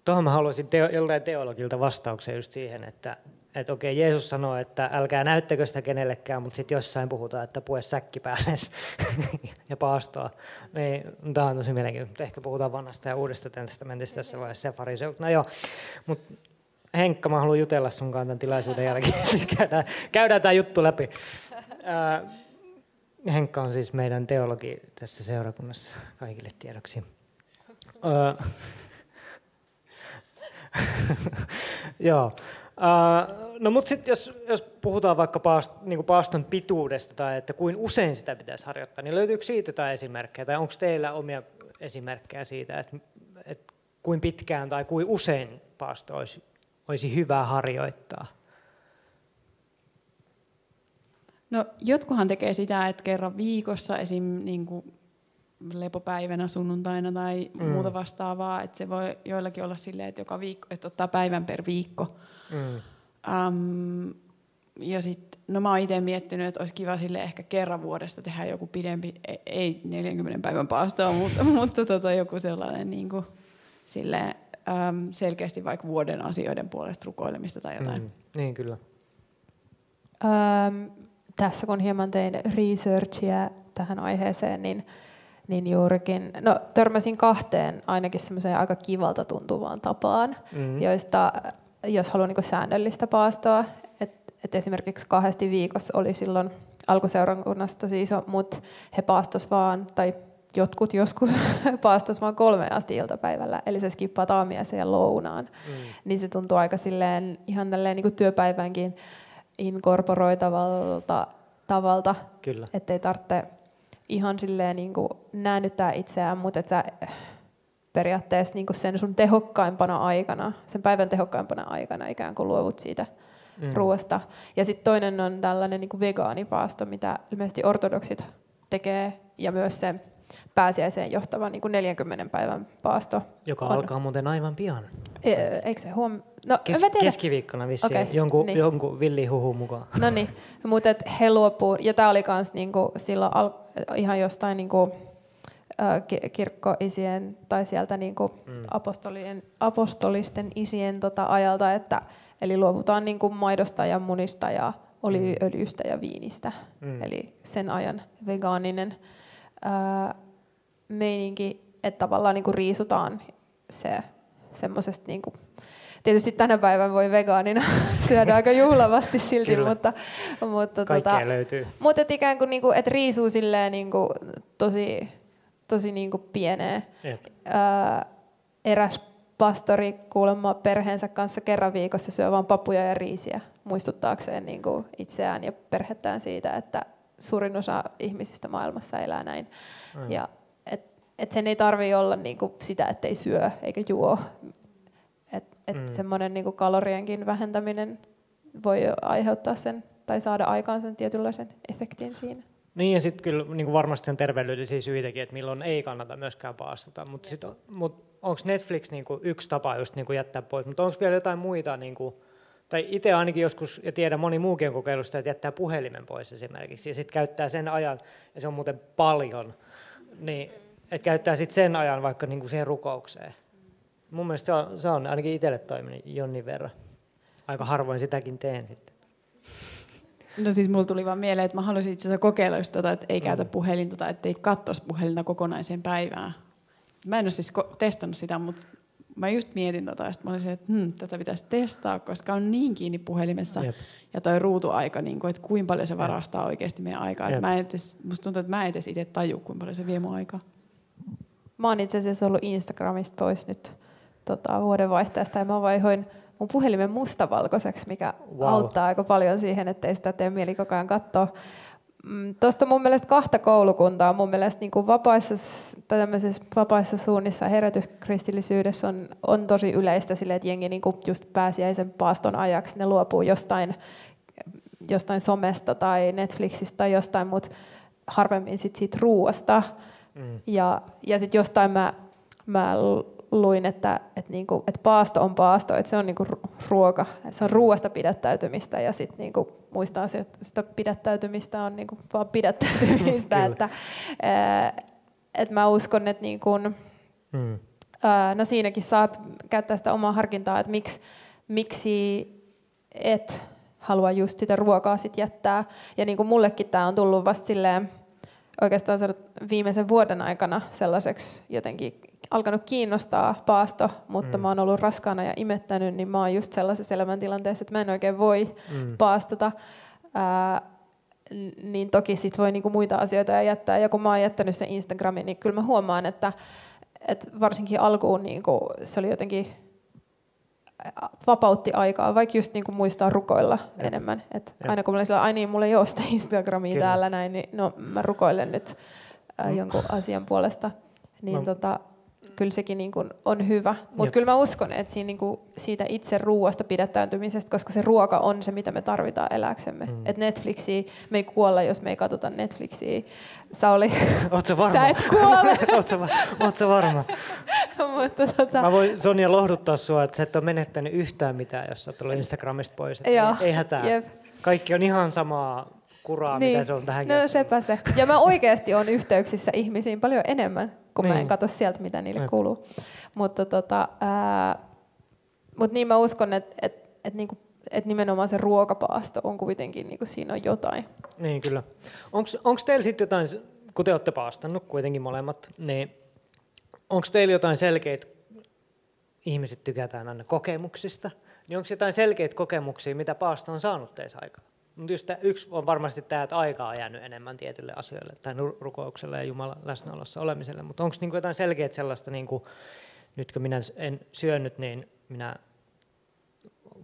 Tuohon mä haluaisin teo, joltain teologilta vastauksen just siihen, että, että okei, Jeesus sanoo, että älkää näyttäkö sitä kenellekään, mutta sitten jossain puhutaan, että pue säkki päälle ja paastoa. Niin, tämä on tosi mielenkiintoista, ehkä puhutaan vanhasta ja uudesta testamentista tässä vaiheessa ja fariseut. No joo, mutta Henkka, mä haluan jutella sun kanssa tämän tilaisuuden jälkeen. Käydään, käydään tämä juttu läpi. Henkka on siis meidän teologi tässä seurakunnassa kaikille tiedoksi. Joo. Uh, no mutta sitten jos, jos puhutaan vaikka paast, niin paaston pituudesta tai että kuin usein sitä pitäisi harjoittaa, niin löytyykö siitä jotain esimerkkejä tai onko teillä omia esimerkkejä siitä, että, että kuin pitkään tai kuin usein paasto olisi, olisi hyvä harjoittaa? No jotkuhan tekee sitä, että kerran viikossa esim. Niin kuin lepopäivänä, sunnuntaina tai Mm. muuta vastaavaa. Että se voi joillakin olla silleen, että joka viikko, että ottaa päivän per viikko. Mm. Um, ja sitten, no mä oon itse miettinyt, että olisi kiva sille ehkä kerran vuodesta tehdä joku pidempi, e- ei 40 päivän paastoa, mutta, mutta tota, joku sellainen niin kuin, sille, um, selkeästi vaikka vuoden asioiden puolesta rukoilemista tai jotain. Mm. Niin kyllä. Öm, tässä kun hieman tein researchia tähän aiheeseen, niin, niin juurikin, no törmäsin kahteen ainakin semmoiseen aika kivalta tuntuvaan tapaan, Mm. joista jos haluaa niin säännöllistä paastoa, että et esimerkiksi kahdesti viikossa oli silloin alkuseurakunnassa tosi iso, mutta he paastos vaan, tai jotkut joskus paastos vaan kolme asti iltapäivällä, eli se skippaa aamiaisen ja lounaan. Mm. Niin se tuntuu aika silleen, ihan tälleen niin kuin työpäivänkin inkorporoitavalta tavalta, Kyllä. ettei tarvitse ihan silleen niin kuin näännyttää itseään, mutta että sä periaatteessa niin kuin sen sun tehokkaimpana aikana, sen päivän tehokkaimpana aikana ikään kuin luovut siitä Mm. ruoasta. Ja sitten toinen on tällainen niin kuin vegaanipaasto, mitä ilmeisesti ortodoksit tekee, ja myös se pääsiäiseen johtava niin kuin 40 päivän paasto. Joka on. alkaa muuten aivan pian. E- Eikö se huom... No, Kes, mä keskiviikkona vissiin, Okei, jonkun, niin. jonkun villihuhun mukaan. No niin, mutta he luopuu, ja tämä oli myös niinku silloin al, ihan jostain niinku, ki- kirkkoisien tai sieltä niinku Mm. apostolien, apostolisten isien tota ajalta, että eli luovutaan niinku maidosta ja munista ja oliiviöljystä ja viinistä. Mm. Eli sen ajan vegaaninen ää, meininki, että tavallaan niinku riisutaan se semmoisesta niinku, Tietysti tänä päivänä voi vegaanina syödä aika juhlavasti silti, Kyllä. mutta, mutta, Kaikkea tota, löytyy. mutta et ikään kuin, niinku, et riisuu silleen niinku, tosi, tosi niinku pieneen. Jep. Ää, eräs pastori kuulemma perheensä kanssa kerran viikossa syö vain papuja ja riisiä muistuttaakseen niinku itseään ja perhettään siitä, että suurin osa ihmisistä maailmassa elää näin. Aivan. Ja et, sen ei tarvi olla niinku sitä, ettei syö eikä juo. Et, et Mm. mm. semmoinen niinku kalorienkin vähentäminen voi aiheuttaa sen tai saada aikaan sen tietynlaisen efektin siinä. Niin ja sitten kyllä niin kuin varmasti on terveydellisiä syitäkin, että milloin ei kannata myöskään paastota. Mutta sit, mut onko Netflix niin kuin yksi tapa just niin kuin jättää pois, mutta onko vielä jotain muita, niin kuin, tai itse ainakin joskus, ja tiedän moni muukin on kokeillut sitä, että jättää puhelimen pois esimerkiksi, ja sitten käyttää sen ajan, ja se on muuten paljon, niin että käyttää sitten sen ajan vaikka niin kuin siihen rukoukseen. Mun mielestä se on, se on ainakin itselle toiminut jonnin verran. Aika harvoin sitäkin teen sitten. No siis mulla tuli vaan mieleen, että mä haluaisin itse asiassa kokeilla just tota, että ei käytä Mm. puhelinta tai ettei katsoisi puhelinta kokonaiseen päivään. Mä en ole siis ko- testannut sitä, mutta mä just mietin tota, ja mä olin se, että hm, tätä pitäisi testaa, koska on niin kiinni puhelimessa. Jep. Ja toi ruutuaika, niin kuin, että kuinka paljon se varastaa Jep. oikeasti meidän aikaa. Jep. Mä en edes, musta tuntuu, että mä en edes itse taju, kuinka paljon se vie mun aikaa. Mä oon itse asiassa ollut Instagramista pois nyt tota, vuodenvaihteesta ja mä vaihoin mun puhelimen mustavalkoiseksi, mikä Wow. auttaa aika paljon siihen, ettei sitä tee mieli koko ajan katsoa. Mm, Tuosta mun mielestä kahta koulukuntaa. Mun mielestä niin kuin vapaissa, tai vapaissa suunnissa herätyskristillisyydessä on, on tosi yleistä sille, että jengi niin kuin just pääsiäisen paaston ajaksi ne luopuu jostain, jostain somesta tai Netflixistä tai jostain, mutta harvemmin sit siitä ruuasta. Mm. Ja, ja sitten jostain mä, mä luin, että, että, niinku, että paasto on paasto, että se on niinku ru- ruoka, että se on ruoasta pidättäytymistä ja sitten niinku että sitä pidättäytymistä on niinku vaan pidättäytymistä. Että, ää, että mä uskon, että niinku, Mm. ää, no siinäkin saa käyttää sitä omaa harkintaa, että miksi, miksi et halua just sitä ruokaa sit jättää. Ja niin kuin mullekin tämä on tullut vasta silleen, oikeastaan se viimeisen vuoden aikana sellaiseksi jotenkin alkanut kiinnostaa paasto, mutta Mm. mä oon ollut raskaana ja imettänyt, niin mä oon just sellaisessa elämäntilanteessa, että mä en oikein voi Mm. paastota. Ää, niin toki sit voi niinku muita asioita jättää. Ja kun mä oon jättänyt sen Instagramin, niin kyllä mä huomaan, että, että varsinkin alkuun niinku, se oli jotenkin vapautti aikaa, vaikka just niinku muistaa rukoilla Jep. enemmän. Et Jep. aina kun mulla oli sillä, ai niin, mulla ei ole sitä Instagramia Kyllä. täällä näin, niin no mä rukoilen nyt ä, Mm. jonkun asian puolesta. Niin Mä- tota, kyllä sekin niin kuin on hyvä. Mutta kyllä mä uskon, että siinä niin kuin siitä itse ruoasta pidättäytymisestä, koska se ruoka on se, mitä me tarvitaan eläksemme. Mm. Mm. Et Netflixiä, me ei kuolla, jos me ei katsota Netflixiä. Sauli, Ootko varma? sä et kuole. Ootko ootko varma? mutta tota, Mä voin Sonja lohduttaa sua, että sä et ole menettänyt yhtään mitään, jos sä oot tullut Instagramista pois. Että Joo, ei, hätää. jep. Kaikki on ihan samaa kuraa, mitä se on tähänkin No sepä se. Ja mä oikeasti on yhteyksissä ihmisiin paljon enemmän, kun niin. mä en Niin. katso sieltä, mitä niille Jep. kuuluu. Mutta tota, ää, mut niin mä uskon, että et, et niinku, et nimenomaan se ruokapaasto on kuitenkin, niinku siinä on jotain. Niin kyllä. Onko teillä sitten jotain, kun te olette paastannut kuitenkin molemmat, niin onko teillä jotain selkeitä, ihmiset tykätään aina kokemuksista, niin onko jotain selkeitä kokemuksia, mitä paasto on saanut teissä aikaa? Mutta just yksi on varmasti tämä, että aikaa on jäänyt enemmän tietyille asioille, tai ru- rukoukselle ja Jumalan läsnäolossa olemiselle, mutta onko niinku jotain selkeää sellaista, niinku, nyt kun minä en syönyt, niin minä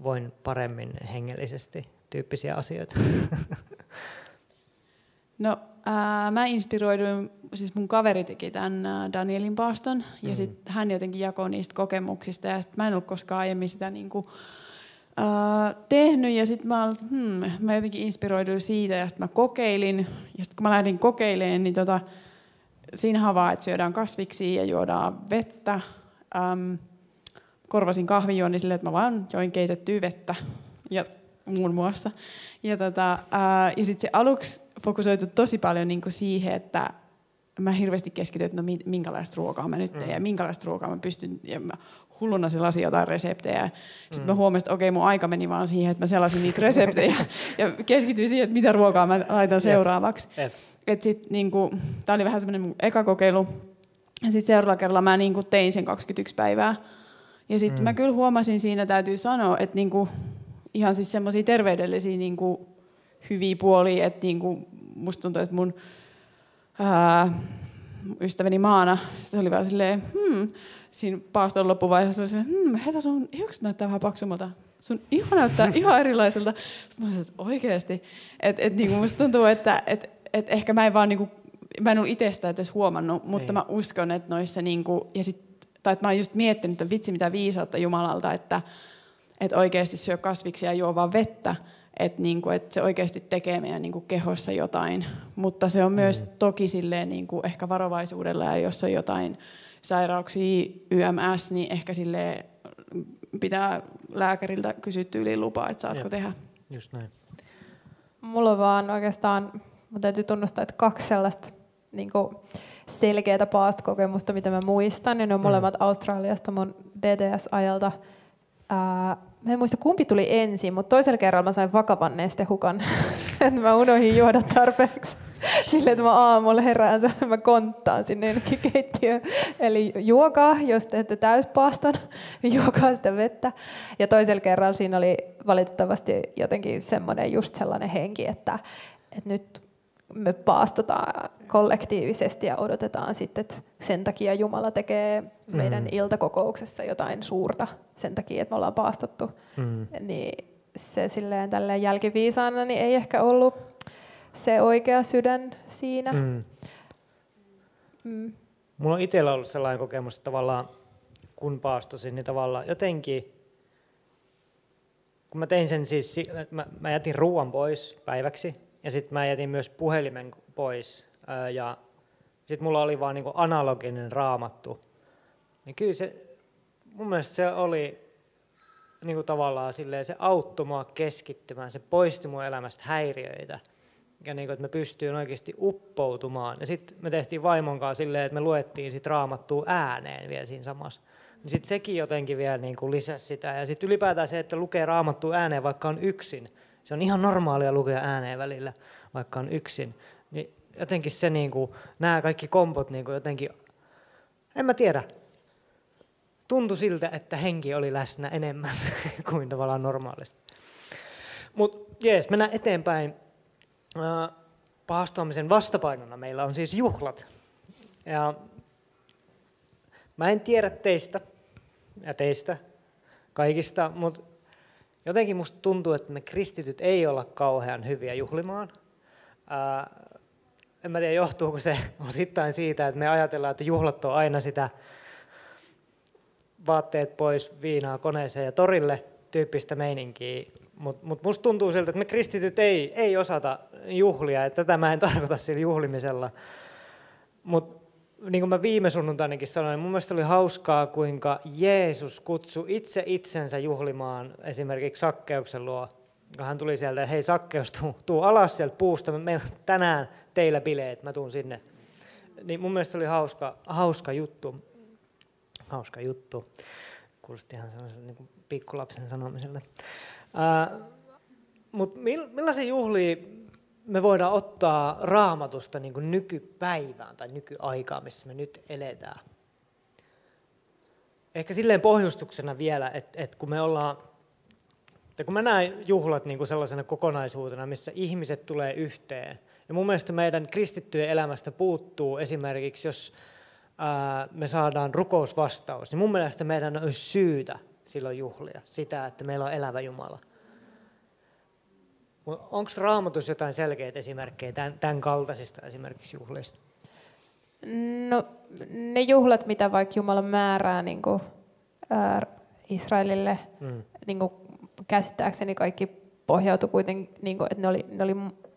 voin paremmin hengellisesti tyyppisiä asioita? No, ää, mä inspiroiduin, siis mun kaveri teki tämän Danielin paaston, ja Mm. sitten hän jotenkin jakoi niistä kokemuksista, ja sit mä en ollut koskaan aiemmin sitä niinku, ää, tehnyt, ja sitten mä, olin, hmm, mä jotenkin inspiroiduin siitä, ja sitten mä kokeilin, ja sitten kun mä lähdin kokeilemaan, niin tota, siinä on vaan, että syödään kasviksia ja juodaan vettä. Äm, korvasin kahvinjuonni silleen, että mä vaan join keitettyä vettä ja muun muassa. Ja, tota, ää, ja sitten se aluksi fokusoitu tosi paljon niinku siihen, että mä hirveästi keskityin, että no mi- minkälaista ruokaa mä nyt teen ja minkälaista ruokaa mä pystyn, ja mä hulluna selasin jotain reseptejä. Sitten mä huomasin, että okei, mun aika meni vaan siihen, että mä selasin niitä reseptejä ja keskityin siihen, että mitä ruokaa mä laitan seuraavaksi. Jep. Et sit, niinku, tää oli vähän semmoinen mun eka kokeilu. Ja sitten seuraavalla kerralla mä niinku tein sen 21 päivää. Ja sitten mm. mä kyllä huomasin siinä, täytyy sanoa, että niinku, ihan siis semmoisia terveydellisiä niinku, hyviä puolia, että niinku, musta tuntuu, että mun ää, ystäväni Maana, se oli vaan silleen, hmm, siinä paaston loppuvaiheessa oli silleen, hmm, Heta, sun hiukset näyttää vähän paksummalta. Sun iho näyttää ihan erilaiselta. Sitten mä olin, että oikeasti. Että et, niinku musta tuntuu, että et, et ehkä mä en vaan niinku, mä en ollut itsestä edes huomannut, mutta Niin. mä uskon, että noissa niinku, ja sit, tai että mä oon just miettinyt, että vitsi mitä viisautta Jumalalta, että, että oikeasti syö kasviksia ja juo vaan vettä, että, niinku, että se oikeasti tekee meidän niinku, kehossa jotain. Mutta se on myös Mm. toki silleen, niinku, ehkä varovaisuudella, ja jos on jotain sairauksia, YMS, niin ehkä sille pitää lääkäriltä kysyä tyyliin lupaa, että saatko Jep. tehdä. Just näin. Mulla on vaan oikeastaan, mun täytyy tunnustaa, että kaksi sellaista niin selkeää paastokokemusta, mitä mä muistan. Ja ne on Mm. molemmat Australiasta mun DTS-ajalta. Ää, mä en muista kumpi tuli ensin, mutta toisella kerralla mä sain vakavan nestehukan. että mä unohdin juoda tarpeeksi. Silleen, että mä aamulla herään, mä konttaan sinne jonnekin keittiöön. Eli juokaa, jos teette täyspaaston, niin juokaa sitä vettä. Ja toisella kerralla siinä oli valitettavasti jotenkin semmoinen just sellainen henki, että, että nyt me paastotaan kollektiivisesti ja odotetaan sitten, että sen takia Jumala tekee meidän mm. iltakokouksessa jotain suurta sen takia, että me ollaan paastottu. Mm. Niin se silleen tälleen jälkiviisaana niin ei ehkä ollut se oikea sydän siinä. Mm. Mm. Mulla on itsellä ollut sellainen kokemus, että tavallaan kun paastosin, niin tavallaan jotenkin, kun mä tein sen siis, mä, mä jätin ruoan pois päiväksi, ja sitten mä jätin myös puhelimen pois, ja sitten mulla oli vaan niinku analoginen raamattu. Niin kyllä se, mun mielestä se oli niin kuin tavallaan silleen, se auttoi mua keskittymään, se poisti mun elämästä häiriöitä. Ja niin kuin, että me pystyin oikeasti uppoutumaan. Ja sitten me tehtiin vaimon kanssa silleen, että me luettiin sit raamattua ääneen vielä siinä samassa. Niin sitten sekin jotenkin vielä niin kuin lisäsi sitä. Ja sitten ylipäätään se, että lukee raamattua ääneen, vaikka on yksin. Se on ihan normaalia lukea ääneen välillä, vaikka on yksin. Niin jotenkin se, niin kuin, nämä kaikki kompot niin kuin jotenkin, en mä tiedä, tuntui siltä, että henki oli läsnä enemmän kuin tavallaan normaalisti. Mutta jees, mennään eteenpäin. Paastoamisen vastapainona meillä on siis juhlat. Ja mä en tiedä teistä ja teistä kaikista, mutta jotenkin musta tuntuu, että me kristityt ei olla kauhean hyviä juhlimaan. En mä tiedä, johtuuko se osittain siitä, että me ajatellaan, että juhlat on aina sitä vaatteet pois, viinaa koneeseen ja torille tyyppistä meininkiä. Mutta mut musta tuntuu siltä, että me kristityt ei, ei osata juhlia, että tätä mä en tarkoita sillä juhlimisella. Mutta niin kuin mä viime sunnuntainakin sanoin, niin mun mielestä oli hauskaa, kuinka Jeesus kutsui itse itsensä juhlimaan esimerkiksi Sakkeuksen luo. Hän tuli sieltä, hei Sakkeus, tuu, tuu alas sieltä puusta, meillä tänään teillä bileet, mä tuun sinne. Niin mun mielestä se oli hauska, hauska juttu hauska juttu. Kuulosti ihan sellaisen niin pikkulapsen sanomiselle. Mutta millaisia juhlia me voidaan ottaa raamatusta niin kuin nykypäivään tai nykyaikaan, missä me nyt eletään? Ehkä silleen pohjustuksena vielä, että, että kun me ollaan, ja kun mä näen juhlat niin kuin sellaisena kokonaisuutena, missä ihmiset tulee yhteen, ja mun mielestä meidän kristittyjen elämästä puuttuu esimerkiksi, jos me saadaan rukousvastaus, niin mun mielestä meidän olisi syytä silloin juhlia sitä, että meillä on elävä Jumala. Onko raamatus jotain selkeitä esimerkkejä tämän, tämän kaltaisista esimerkiksi juhlista? No ne juhlat, mitä vaikka Jumala määrää niin kuin, ää, Israelille, mm. niin kuin, käsittääkseni kaikki pohjautui kuitenkin, niin kuin, että ne oli, ne oli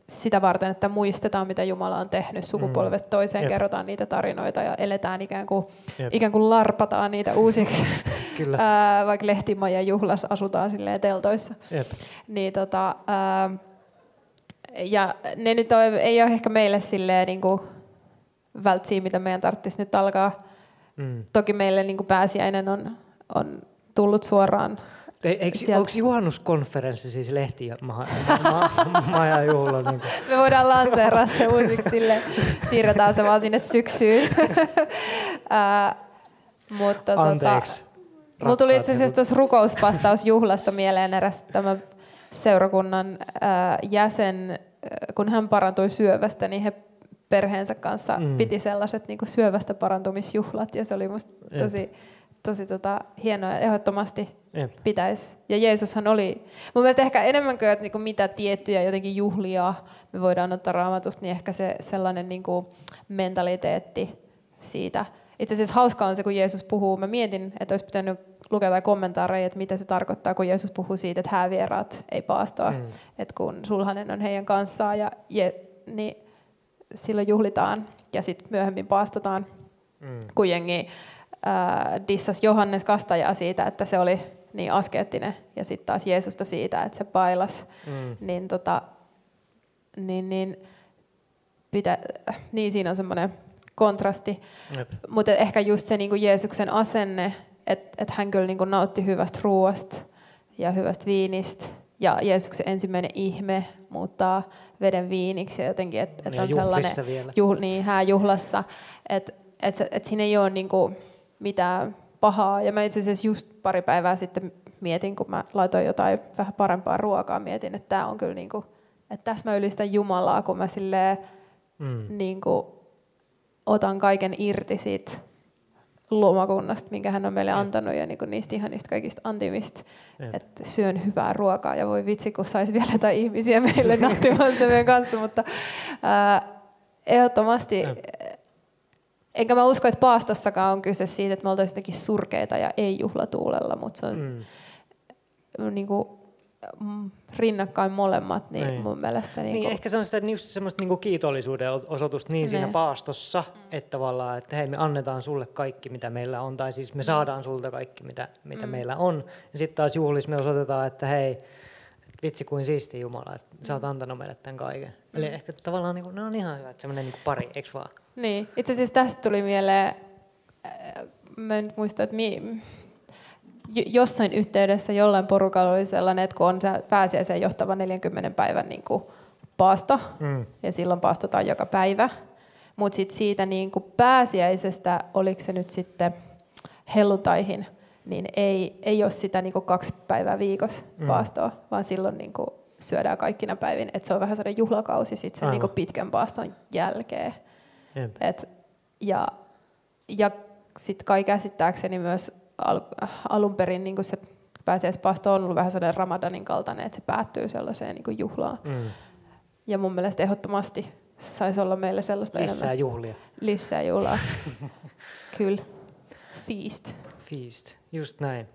sitä varten, että muistetaan, mitä Jumala on tehnyt sukupolvesta mm. toiseen, mm. kerrotaan niitä tarinoita ja eletään ikään kuin, ikään kuin larpataan niitä uusiksi, Kyllä. ää, vaikka lehtimaja juhlas asutaan silleen teltoissa. Jep. Niin, tota, ää, ja ne nyt on, ei ole ehkä meille silleen niin kuin vältsiä, mitä meidän tarvitsisi nyt alkaa. Mm. Toki meille niin kuin pääsiäinen on, on tullut suoraan Eikö, onko juhannuskonferenssi siis lehti ja ma, ma, ma, juhla? Niin Me voidaan lanseeraa se uusiksi sille, siirretään se vaan sinne syksyyn. uh, mutta tota, Anteeksi. Tota, Mulla tuli itse asiassa tuossa rukouspastausjuhlasta mieleen eräs tämä seurakunnan uh, jäsen, kun hän parantui syövästä, niin he perheensä kanssa mm. piti sellaiset niin kuin syövästä parantumisjuhlat ja se oli musta tosi... Jep tosi tota, hienoa ja ehdottomasti Jep. pitäisi. Ja Jeesushan oli, mun mielestä ehkä enemmän kuin, että niinku mitä tiettyjä jotenkin juhlia me voidaan ottaa raamatusta, niin ehkä se sellainen niinku mentaliteetti siitä. Itse asiassa hauskaa on se, kun Jeesus puhuu. Mä mietin, että olisi pitänyt lukea tai kommentaareja, että mitä se tarkoittaa, kun Jeesus puhuu siitä, että häävieraat ei paastoa. Mm. Että kun sulhanen on heidän kanssaan, ja, ja, niin silloin juhlitaan ja sitten myöhemmin paastotaan. Mm. Kun jengi äh, dissas Johannes kastajaa siitä, että se oli niin askeettinen, ja sitten taas Jeesusta siitä, että se pailas. Mm. Niin, tota, niin, niin, pitä, niin siinä on semmoinen kontrasti. Mutta ehkä just se niin kuin Jeesuksen asenne, että et hän kyllä niin kuin nautti hyvästä ruoasta ja hyvästä viinistä ja Jeesuksen ensimmäinen ihme muuttaa veden viiniksi jotenkin, että Niin, et ja on sellainen vielä. juhl, niin, hääjuhlassa, että et, et siinä ei ole niinku mitään pahaa. Ja mä itse asiassa just pari päivää sitten mietin, kun mä laitoin jotain vähän parempaa ruokaa, mietin, että tämä on kyllä niinku, että tässä mä ylistän Jumalaa, kun mä silleen Mm. niinku otan kaiken irti siitä luomakunnasta, minkä hän on meille antanut ja niinku niistä ihanista kaikista antimista. Että syön hyvää ruokaa ja voi vitsi, kun saisi vielä jotain ihmisiä meille nauttimaan sitä meidän kanssa, mutta ää, ehdottomasti, Jep. Enkä mä usko, että paastossakaan on kyse siitä, että me oltaisiin jotenkin surkeita ja ei juhlatuulella, mutta se on Mm. mm. niinku, mm, rinnakkain molemmat, niin, Niin. niin. mun mielestä Niin, niinku, ehkä se on sitä just semmoista niinku kiitollisuuden osoitusta niin siinä Ne. paastossa, että tavallaan, että hei me annetaan sulle kaikki, mitä meillä on, tai siis me saadaan sulta kaikki, mitä, mitä Mm. meillä on. Ja sitten taas juhlissa me osoitetaan, että hei, vitsi kuin siisti Jumala, että sä oot antanut meille tämän kaiken. Eli ehkä tavallaan niinku, ne on ihan hyvä, että semmoinen niinku pari, eikö vaan? Niin, itse asiassa tästä tuli mieleen, äh, mä en nyt muista, että mi, jossain yhteydessä jollain porukalla oli sellainen, että kun on se pääsiäiseen johtava 40 päivän niin kuin paasto, Mm. ja silloin paastotaan joka päivä, mutta sitten siitä niin kuin pääsiäisestä, oliko se nyt sitten helluntaihin, niin ei, ei ole sitä niin kuin kaksi päivää viikossa Mm. paastoa, vaan silloin niin kuin syödään kaikkina päivin. Et se on vähän sellainen juhlakausi sitten sen Aivan. niin kuin pitkän paaston jälkeen. Jep. Et, ja ja sitten kai käsittääkseni myös al, alun perin niin se pääsiäispaasto on ollut vähän sellainen ramadanin kaltainen, että se päättyy sellaiseen niin juhlaan. Mm. Ja mun mielestä ehdottomasti saisi olla meille sellaista Lisää enemmän. juhlia. Lisää juhlaa. Kyllä. Feast. Feast, just näin.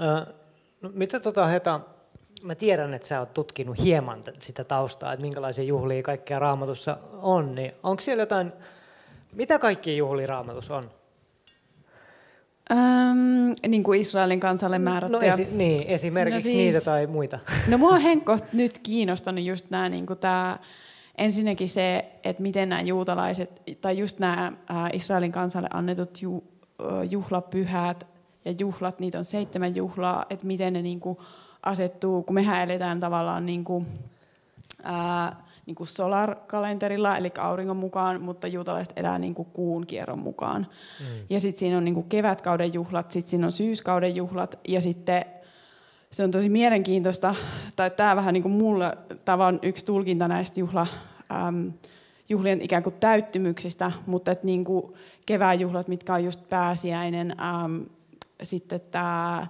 Ö, no, mitä tota Heta, mä tiedän, että sä oot tutkinut hieman sitä taustaa, että minkälaisia juhlia kaikkea raamatussa on, niin onko siellä jotain, mitä kaikkia juhlia raamatussa on? Öm, niin kuin Israelin kansalle määrättyjä. No esi- niin, esimerkiksi No siis- niitä tai muita. No mua on Henkko nyt kiinnostanut just nämä, niin tää, ensinnäkin se, että miten nämä juutalaiset, tai just nämä Israelin kansalle annetut ju, juhlapyhät ja juhlat, niitä on seitsemän juhlaa, että miten ne niin kuin asettuu, kun mehän eletään tavallaan niin kuin, ää, niin kuin solar-kalenterilla, eli auringon mukaan, mutta juutalaiset elää niin kuin kuun kierron mukaan. Mm. Ja sitten siinä on niin kuin kevätkauden juhlat, sitten siinä on syyskauden juhlat, ja sitten se on tosi mielenkiintoista, tai tämä vähän niin kuin mulle, tämä on yksi tulkinta näistä juhla, äm, juhlien ikään kuin täyttymyksistä, mutta että niin kuin kevään juhlat, mitkä on just pääsiäinen, äm, sitten tämä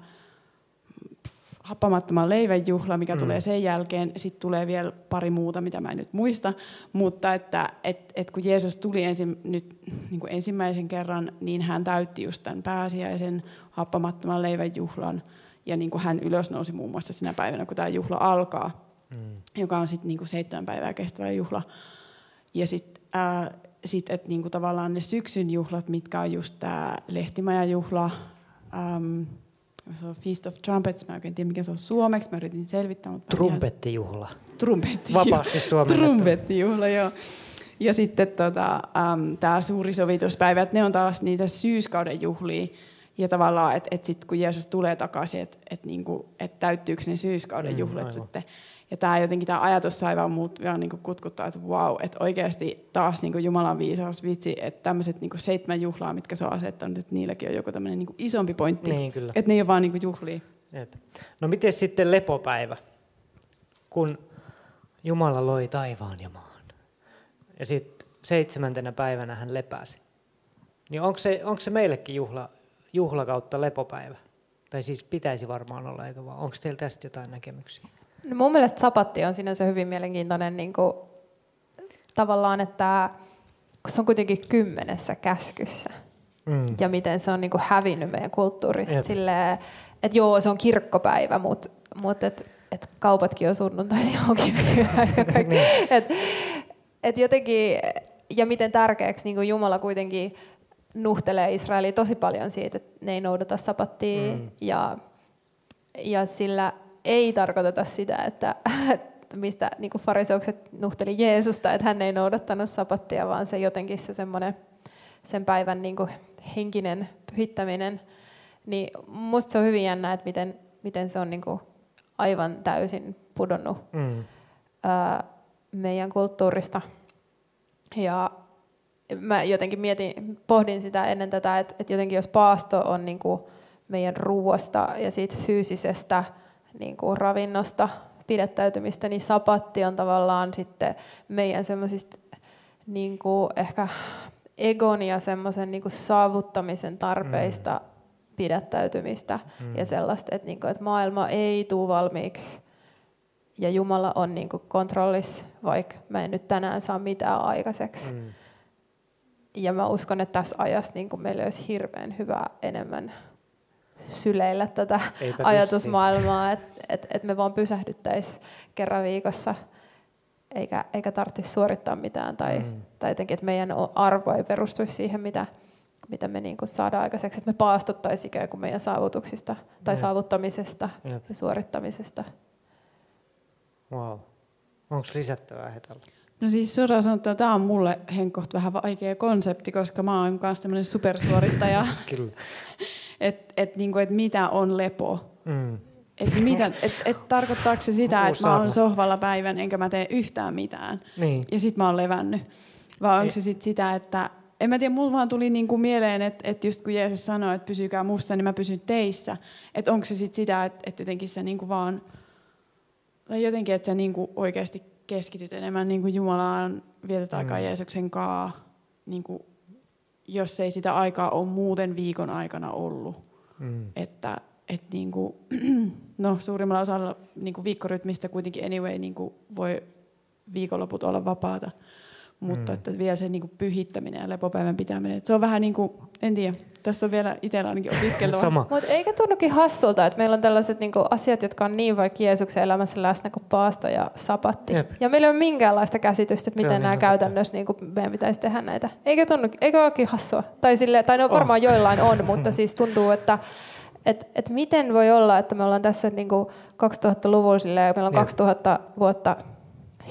happamattoman leivän juhla, mikä mm. tulee sen jälkeen. Sitten tulee vielä pari muuta, mitä mä en nyt muista. Mutta että et, et kun Jeesus tuli ensin, nyt niin kuin ensimmäisen kerran, niin hän täytti just tämän pääsiäisen happamattoman leivän juhlan. Ja niin kuin hän ylösnousi muun muassa sinä päivänä, kun tämä juhla alkaa, mm. joka on sitten niin kuin seitsemän päivää kestävä juhla. Ja sitten äh, sit, että niinku tavallaan ne syksyn juhlat, mitkä on just tämä lehtimajajuhla, ähm, se on Feast of Trumpets, mä en oikein tiedä mikä se on suomeksi, mä yritin selvittää. Mutta Trumpettijuhla. Trumpetti. Vapaasti suomennettu. Trumpettijuhla, joo. Ja sitten tota, um, tämä suuri sovituspäivä, että ne on taas niitä syyskauden juhlia. Ja tavallaan, että et sitten kun Jeesus tulee takaisin, että et niinku, et täyttyykö ne syyskauden Mm, juhlat aivan. sitten. Ja tämä jotenkin tämä ajatus sai vaan muut vielä niinku kutkuttaa, että vau, että oikeasti taas niinku Jumalan viisaus vitsi, että tämmöiset niinku seitsemän juhlaa, mitkä se on asettanut, että niilläkin on joku tämmöinen niinku isompi pointti. Niin, kyllä. Että ne ei ole vaan niinku juhlia. Jep. No miten sitten lepopäivä, kun Jumala loi taivaan ja maan ja sitten seitsemäntenä päivänä hän lepäsi. Niin onko se, onko se meillekin juhla, juhla kautta lepopäivä? Tai siis pitäisi varmaan olla, eikö vaan? Onko teillä tästä jotain näkemyksiä? No mun mielestä sapatti on sinänsä hyvin mielenkiintoinen niin kuin, tavallaan, että kun se on kuitenkin kymmenessä käskyssä Mm. ja miten se on niin kuin hävinnyt meidän kulttuurista Jep. silleen, että joo, se on kirkkopäivä, mutta mut et, et kaupatkin on sunnuntaisin kaikki. Niin. et, et jotenkin, ja miten tärkeäksi niin kuin Jumala kuitenkin nuhtelee Israelia tosi paljon siitä, että ne ei noudata sapattia Mm. ja, ja sillä ei tarkoiteta sitä, että mistä niin kuin fariseukset nuhteli Jeesusta, että hän ei noudattanut sapattia, vaan se jotenkin se semmoinen sen päivän niin kuin henkinen pyhittäminen, niin musta se on hyvin jännä, että miten, miten se on niin kuin aivan täysin pudonnut Mm. ää, meidän kulttuurista. Ja mä jotenkin mietin, pohdin sitä ennen tätä, että, että jotenkin jos paasto on niin kuin meidän ruuasta ja siitä fyysisestä niin kuin ravinnosta pidättäytymistä, niin sapatti on tavallaan sitten meidän semmoisista niin kuin ehkä egon ja semmoisen niin saavuttamisen tarpeista mm. pidättäytymistä mm. ja sellaista, että, niin kuin, että maailma ei tule valmiiksi ja Jumala on niin kuin kontrollissa, vaikka mä en nyt tänään saa mitään aikaiseksi. Mm. Ja mä uskon, että tässä ajassa niin kuin meillä olisi hirveän hyvä enemmän syleillä tätä Eipä ajatusmaailmaa, että et, et me vaan pysähdyttäisiin kerran viikossa, eikä, eikä tarvitsisi suorittaa mitään, tai, mm. tai jotenkin, että meidän arvo ei perustuisi siihen, mitä, mitä me niin kuin saadaan aikaiseksi, että me paastottaisiin ikään kuin meidän saavutuksista tai Jep. saavuttamisesta Jep. ja suorittamisesta. Wow. Onko lisättävää Hetalla? No siis suoraan sanottuna tämä on mulle henkoht vähän vaikea konsepti, koska mä oon myös tämmöinen supersuorittaja, Kyllä. Että et, niinku, et mitä on lepo. Mm. Et mitä, et, et tarkoittaako se sitä, että mä oon sohvalla päivän enkä mä tee yhtään mitään Niin. ja sit mä oon levännyt? Vai onko se sit sitä, että en mä tiedä, mulla vaan tuli niinku mieleen, että, että just kun Jeesus sanoi, että pysykää musta, niin mä pysyn teissä. Että onko se sit sitä, että, että jotenkin se niinku vaan, tai jotenkin, että sä niinku oikeasti keskityt enemmän niinku Jumalaan, vietät aikaa Mm. Jeesuksen kaa, niinku, jos ei sitä aikaa ole muuten viikon aikana ollut. Mm. Että et niinku, no, suurimmalla osalla niinku viikkorytmistä kuitenkin anyway niinku voi viikonloput olla vapaata. Mutta Mm. että vielä se niinku pyhittäminen ja lepopäivän pitäminen, että se on vähän niin kuin, en tiedä, tässä on vielä itsellä ainakin opiskelua. Sama. Mutta eikä tunnukin hassulta, että meillä on tällaiset niinku asiat, jotka on niin vaikka Jeesuksen elämässä läsnä kuin paasto ja sapatti. Jep. Ja meillä ei ole minkäänlaista käsitystä, että on miten nämä käytännössä niinku meidän pitäisi tehdä näitä. Eikä tunnu, eikö olekin hassua? Tai, sille, tai no varmaan joillain on, mutta siis tuntuu, että et, et miten voi olla, että me ollaan tässä niinku 2000-luvulla silleen, meillä on Jep. 2000 vuotta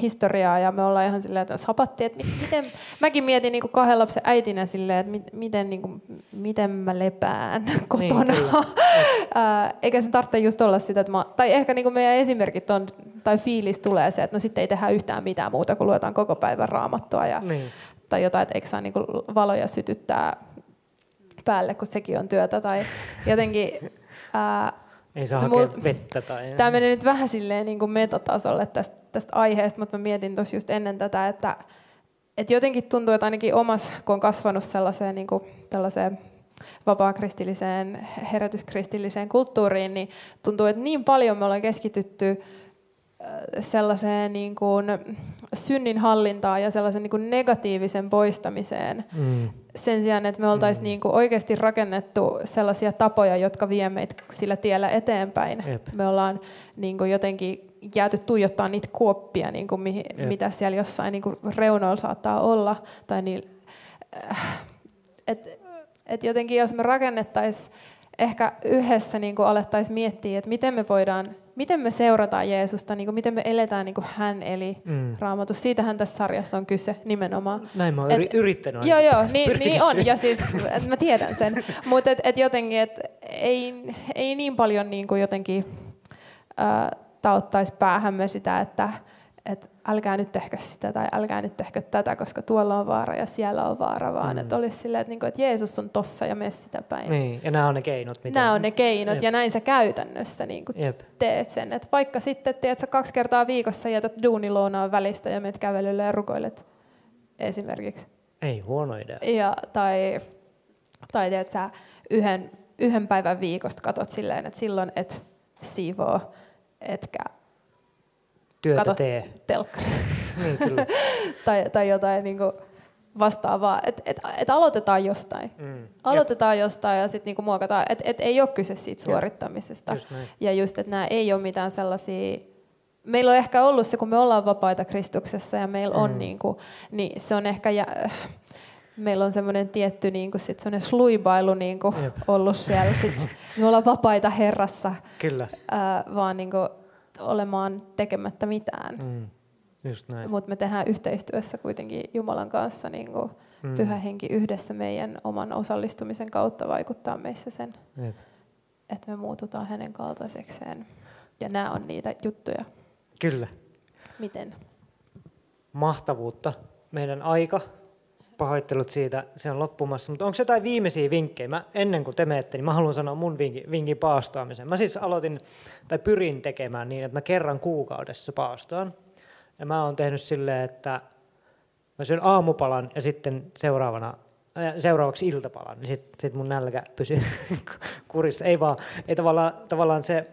historiaa ja me ollaan ihan silleen, että sapatti, että mi- miten, mäkin mietin niin kahden lapsen äitinä silleen, että mit, miten, niin kuin, miten mä lepään kotona. Niin, kyllä. Ää, Eikä se tarvitse just olla sitä, että mä, tai ehkä niin kuin meidän esimerkit on, tai fiilis tulee se, että no sitten ei tehdä yhtään mitään muuta kuin luetaan koko päivän raamattua ja, Niin. tai jotain, että eikö saa niin kuin valoja sytyttää päälle, kun sekin on työtä tai jotenkin... Ää, Ei saa No hakea mut- vettä tai... Tämä menee nyt vähän silleen niin kuin metatasolle tästä, tästä aiheesta, mutta mä mietin tuossa just ennen tätä, että, että jotenkin tuntuu, että ainakin omassa, kun on kasvanut sellaiseen, niin kuin, tällaiseen vapaakristilliseen, herätyskristilliseen kulttuuriin, niin tuntuu, että niin paljon me ollaan keskitytty sellaiseen niin kuin synnin hallintaan ja sellaisen niin kuin negatiivisen poistamiseen Mm. sen sijaan, että me oltaisiin Mm. niin kuin oikeasti rakennettu sellaisia tapoja, jotka vie meitä sillä tiellä eteenpäin. Jep. Me ollaan niin kuin jotenkin jääty tuijottaa niitä kuoppia, niin kuin mihin, Jep. mitä siellä jossain niin kuin reunoilla saattaa olla. Tai niin, et, et jotenkin jos me rakennettaisiin ehkä yhdessä niin kuin alettaisiin miettiä, että miten me voidaan, miten me seurataan Jeesusta, niin kuin miten me eletään niin kuin hän eli Mm. raamatus. Siitähän tässä sarjassa on kyse nimenomaan. Näin mä oon Et- yri- yrittänyt Joo, joo, niin, niin on, ja siis et mä tiedän sen. Mutta et, et jotenkin, et ei, ei niin paljon niin kuin jotenkin äh, tauttaisi päähämme sitä, että et älkää nyt tehkö sitä tai älkää nyt tehkö tätä, koska tuolla on vaara ja siellä on vaara, vaan Mm. että olisi silleen, että, niinku, että Jeesus on tossa ja mene sitä päin. Niin, ja nämä on ne keinot. Miten... Nämä on ne keinot Jep. ja näin sä käytännössä niin kuin Jep. teet sen. Et vaikka sitten teet sä kaksi kertaa viikossa jätät duunilounaan välistä ja menet kävelylle ja rukoilet esimerkiksi. Ei huono idea. Ja, tai, tai teet sä yhden, yhden päivän viikosta katot silleen, että silloin et siivoo, etkä Työtä katot tee. telkkari Niin, kyllä. tai, tai jotain niin kuin vastaavaa. Että et, et aloitetaan jostain. Mm. Aloitetaan jostain ja sitten niinku muokataan. Että et ei ole kyse siitä Jep. suorittamisesta. Just näin. Ja just, että nämä ei ole mitään sellaisia... Meillä on ehkä ollut se, kun me ollaan vapaita Kristuksessa ja meillä on Mm. niin kuin, niin se on ehkä... Ja, meillä on semmoinen tietty niin kuin sit semmoinen sluibailu niin kuin Jep. ollut siellä. Sit, me ollaan vapaita Herrassa, Kyllä. ää, vaan niin kuin olemaan tekemättä mitään. Mm. Just näin. Mutta me tehdään yhteistyössä kuitenkin Jumalan kanssa niin kuin Mm. pyhä henki yhdessä meidän oman osallistumisen kautta vaikuttaa meissä sen, Jep. että me muututaan hänen kaltaisekseen. Ja nämä on niitä juttuja. Kyllä. Miten? Mahtavuutta. Meidän aika. Pahoittelut siitä, se on loppumassa. Mutta onko jotain viimeisiä vinkkejä? Mä, ennen kuin te menette, niin mä haluan sanoa mun vinkin, vinkin paastoamiseen. Mä siis aloitin, tai pyrin tekemään niin, että mä kerran kuukaudessa paastoan. Ja mä oon tehnyt silleen, että mä syön aamupalan ja sitten seuraavana äh, seuraavaksi iltapalan, niin sitten sit mun nälkä pysyy kurissa. Ei vaan, ei tavallaan, tavallaan se,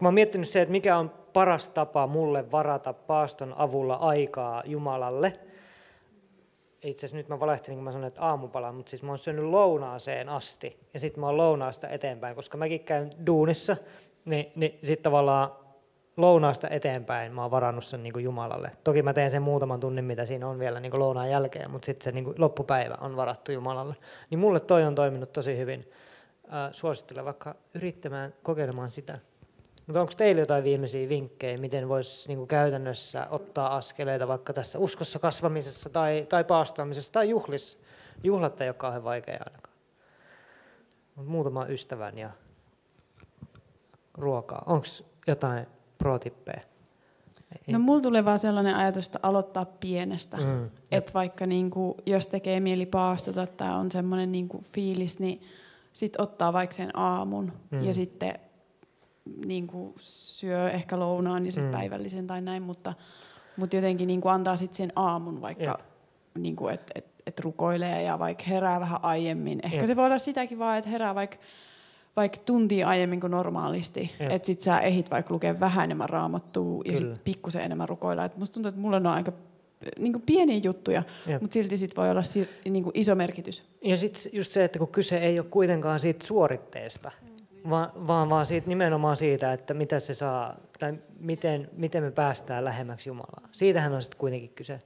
mä oon miettinyt se, että mikä on paras tapa mulle varata paaston avulla aikaa Jumalalle. Itse asiassa nyt mä valehtelin, kun mä sanoin, että aamupala, mutta siis mä oon syönyt lounaaseen asti ja sitten mä oon lounaasta eteenpäin, koska mäkin käyn duunissa, niin, niin sitten tavallaan lounaasta eteenpäin mä oon varannut sen niin kuin Jumalalle. Toki mä teen sen muutaman tunnin, mitä siinä on vielä niin kuin lounaan jälkeen, mutta sitten se niin kuin loppupäivä on varattu Jumalalle. Niin mulle toi on toiminut tosi hyvin. Äh, suosittelen vaikka yrittämään kokeilemaan sitä. Mutta onko teillä jotain viimeisiä vinkkejä, miten voisi niinku käytännössä ottaa askeleita vaikka tässä uskossa kasvamisessa tai, tai paastoamisessa tai juhlissa? Juhlat ei ole kauhean vaikea ainakaan. Muutama ystävän ja ruokaa. Onko jotain pro-tippeja? No mulla tulee vaan sellainen ajatus, että aloittaa pienestä. Mm, että vaikka niinku, jos tekee mieli paastota tai on semmoinen niinku fiilis, niin sitten ottaa vaikka sen aamun Mm. ja sitten niinku, syö ehkä lounaan ja sitten Mm. päivällisen tai näin, mutta, mutta jotenkin niinku antaa sitten sen aamun vaikka, Jep. niinku, että et, et rukoilee ja vaikka herää vähän aiemmin. Ehkä Jep. se voi olla sitäkin vaan, että herää vaikka vaikka tuntia aiemmin kuin normaalisti, että sit sä ehit vaikka lukea vähän enemmän raamattua ja sit pikkusen enemmän rukoilla. Et musta tuntuu, että mulla on aika niin kuin pieniä juttuja, Jep. mutta silti sit voi olla si- niin kuin iso merkitys. Ja sitten just se, että kun kyse ei ole kuitenkaan siitä suoritteesta, vaan, vaan, vaan siitä, nimenomaan siitä, että mitä se saa, tai miten, miten me päästään lähemmäksi Jumalaa. Siitähän on sitten kuitenkin kyse.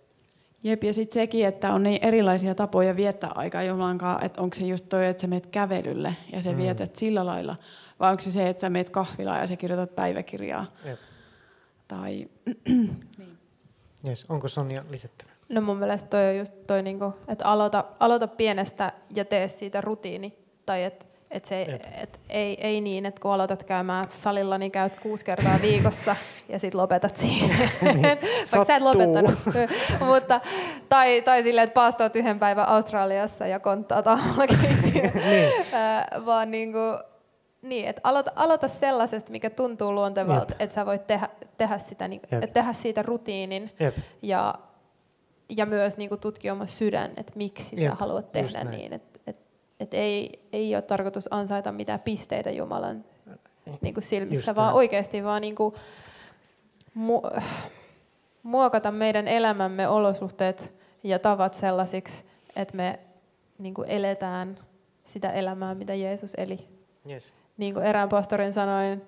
Jep, ja sitten sekin, että on niin erilaisia tapoja viettää aikaa Jumalan kanssa, että onko se just toi, että sä meet kävelylle ja sä Mm. vietät sillä lailla, vai onko se se, että sä meet kahvilaan ja sä kirjoitat päiväkirjaa. Jep. Tai Yes. Onko Sonja lisättävä? No mun mielestä toi on just toi, niinku, että aloita, aloita pienestä ja tee siitä rutiini. Tai että et se, Jep. et ei, ei niin, että kun aloitat käymään salilla, niin käyt kuusi kertaa viikossa ja sitten lopetat siihen. Vaikka sä et Niin, lopettanut. Mutta, tai, tai silleen, että paastoot yhden päivän Australiassa ja konttaat aamulla keittiöön. niin. Vaan niinku, niin, että aloita, aloita sellaisesta, mikä tuntuu luontevalta, että sä voit tehdä, tehdä, sitä, niin, tehdä siitä rutiinin Jep. ja, ja myös niin kuin tutkia oma sydän, että miksi Jep, sä haluat tehdä niin. Että et, et ei, ei ole tarkoitus ansaita mitään pisteitä Jumalan niin kuin silmissä, Just vaan näin. oikeasti vaan niin kuin mu- muokata meidän elämämme olosuhteet ja tavat sellaisiksi, että me niin kuin eletään sitä elämää, mitä Jeesus eli. Yes. Niin kuin erään pastorin sanoin,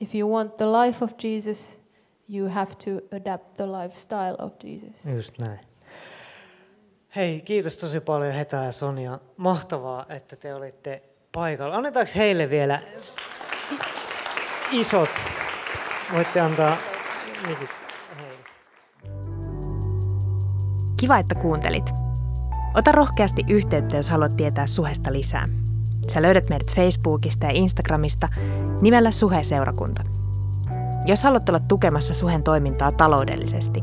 if you want the life of Jesus, you have to adapt the lifestyle of Jesus. Just näin. Hei, kiitos tosi paljon Heta ja Sonja. Mahtavaa, että te olitte paikalla. Annetaanko heille vielä isot? Voitte antaa. Kiva, että kuuntelit. Ota rohkeasti yhteyttä, jos haluat tietää Suhesta lisää. Sä löydät meidät Facebookista ja Instagramista nimellä Suhe-seurakunta. Jos haluat olla tukemassa Suhen toimintaa taloudellisesti,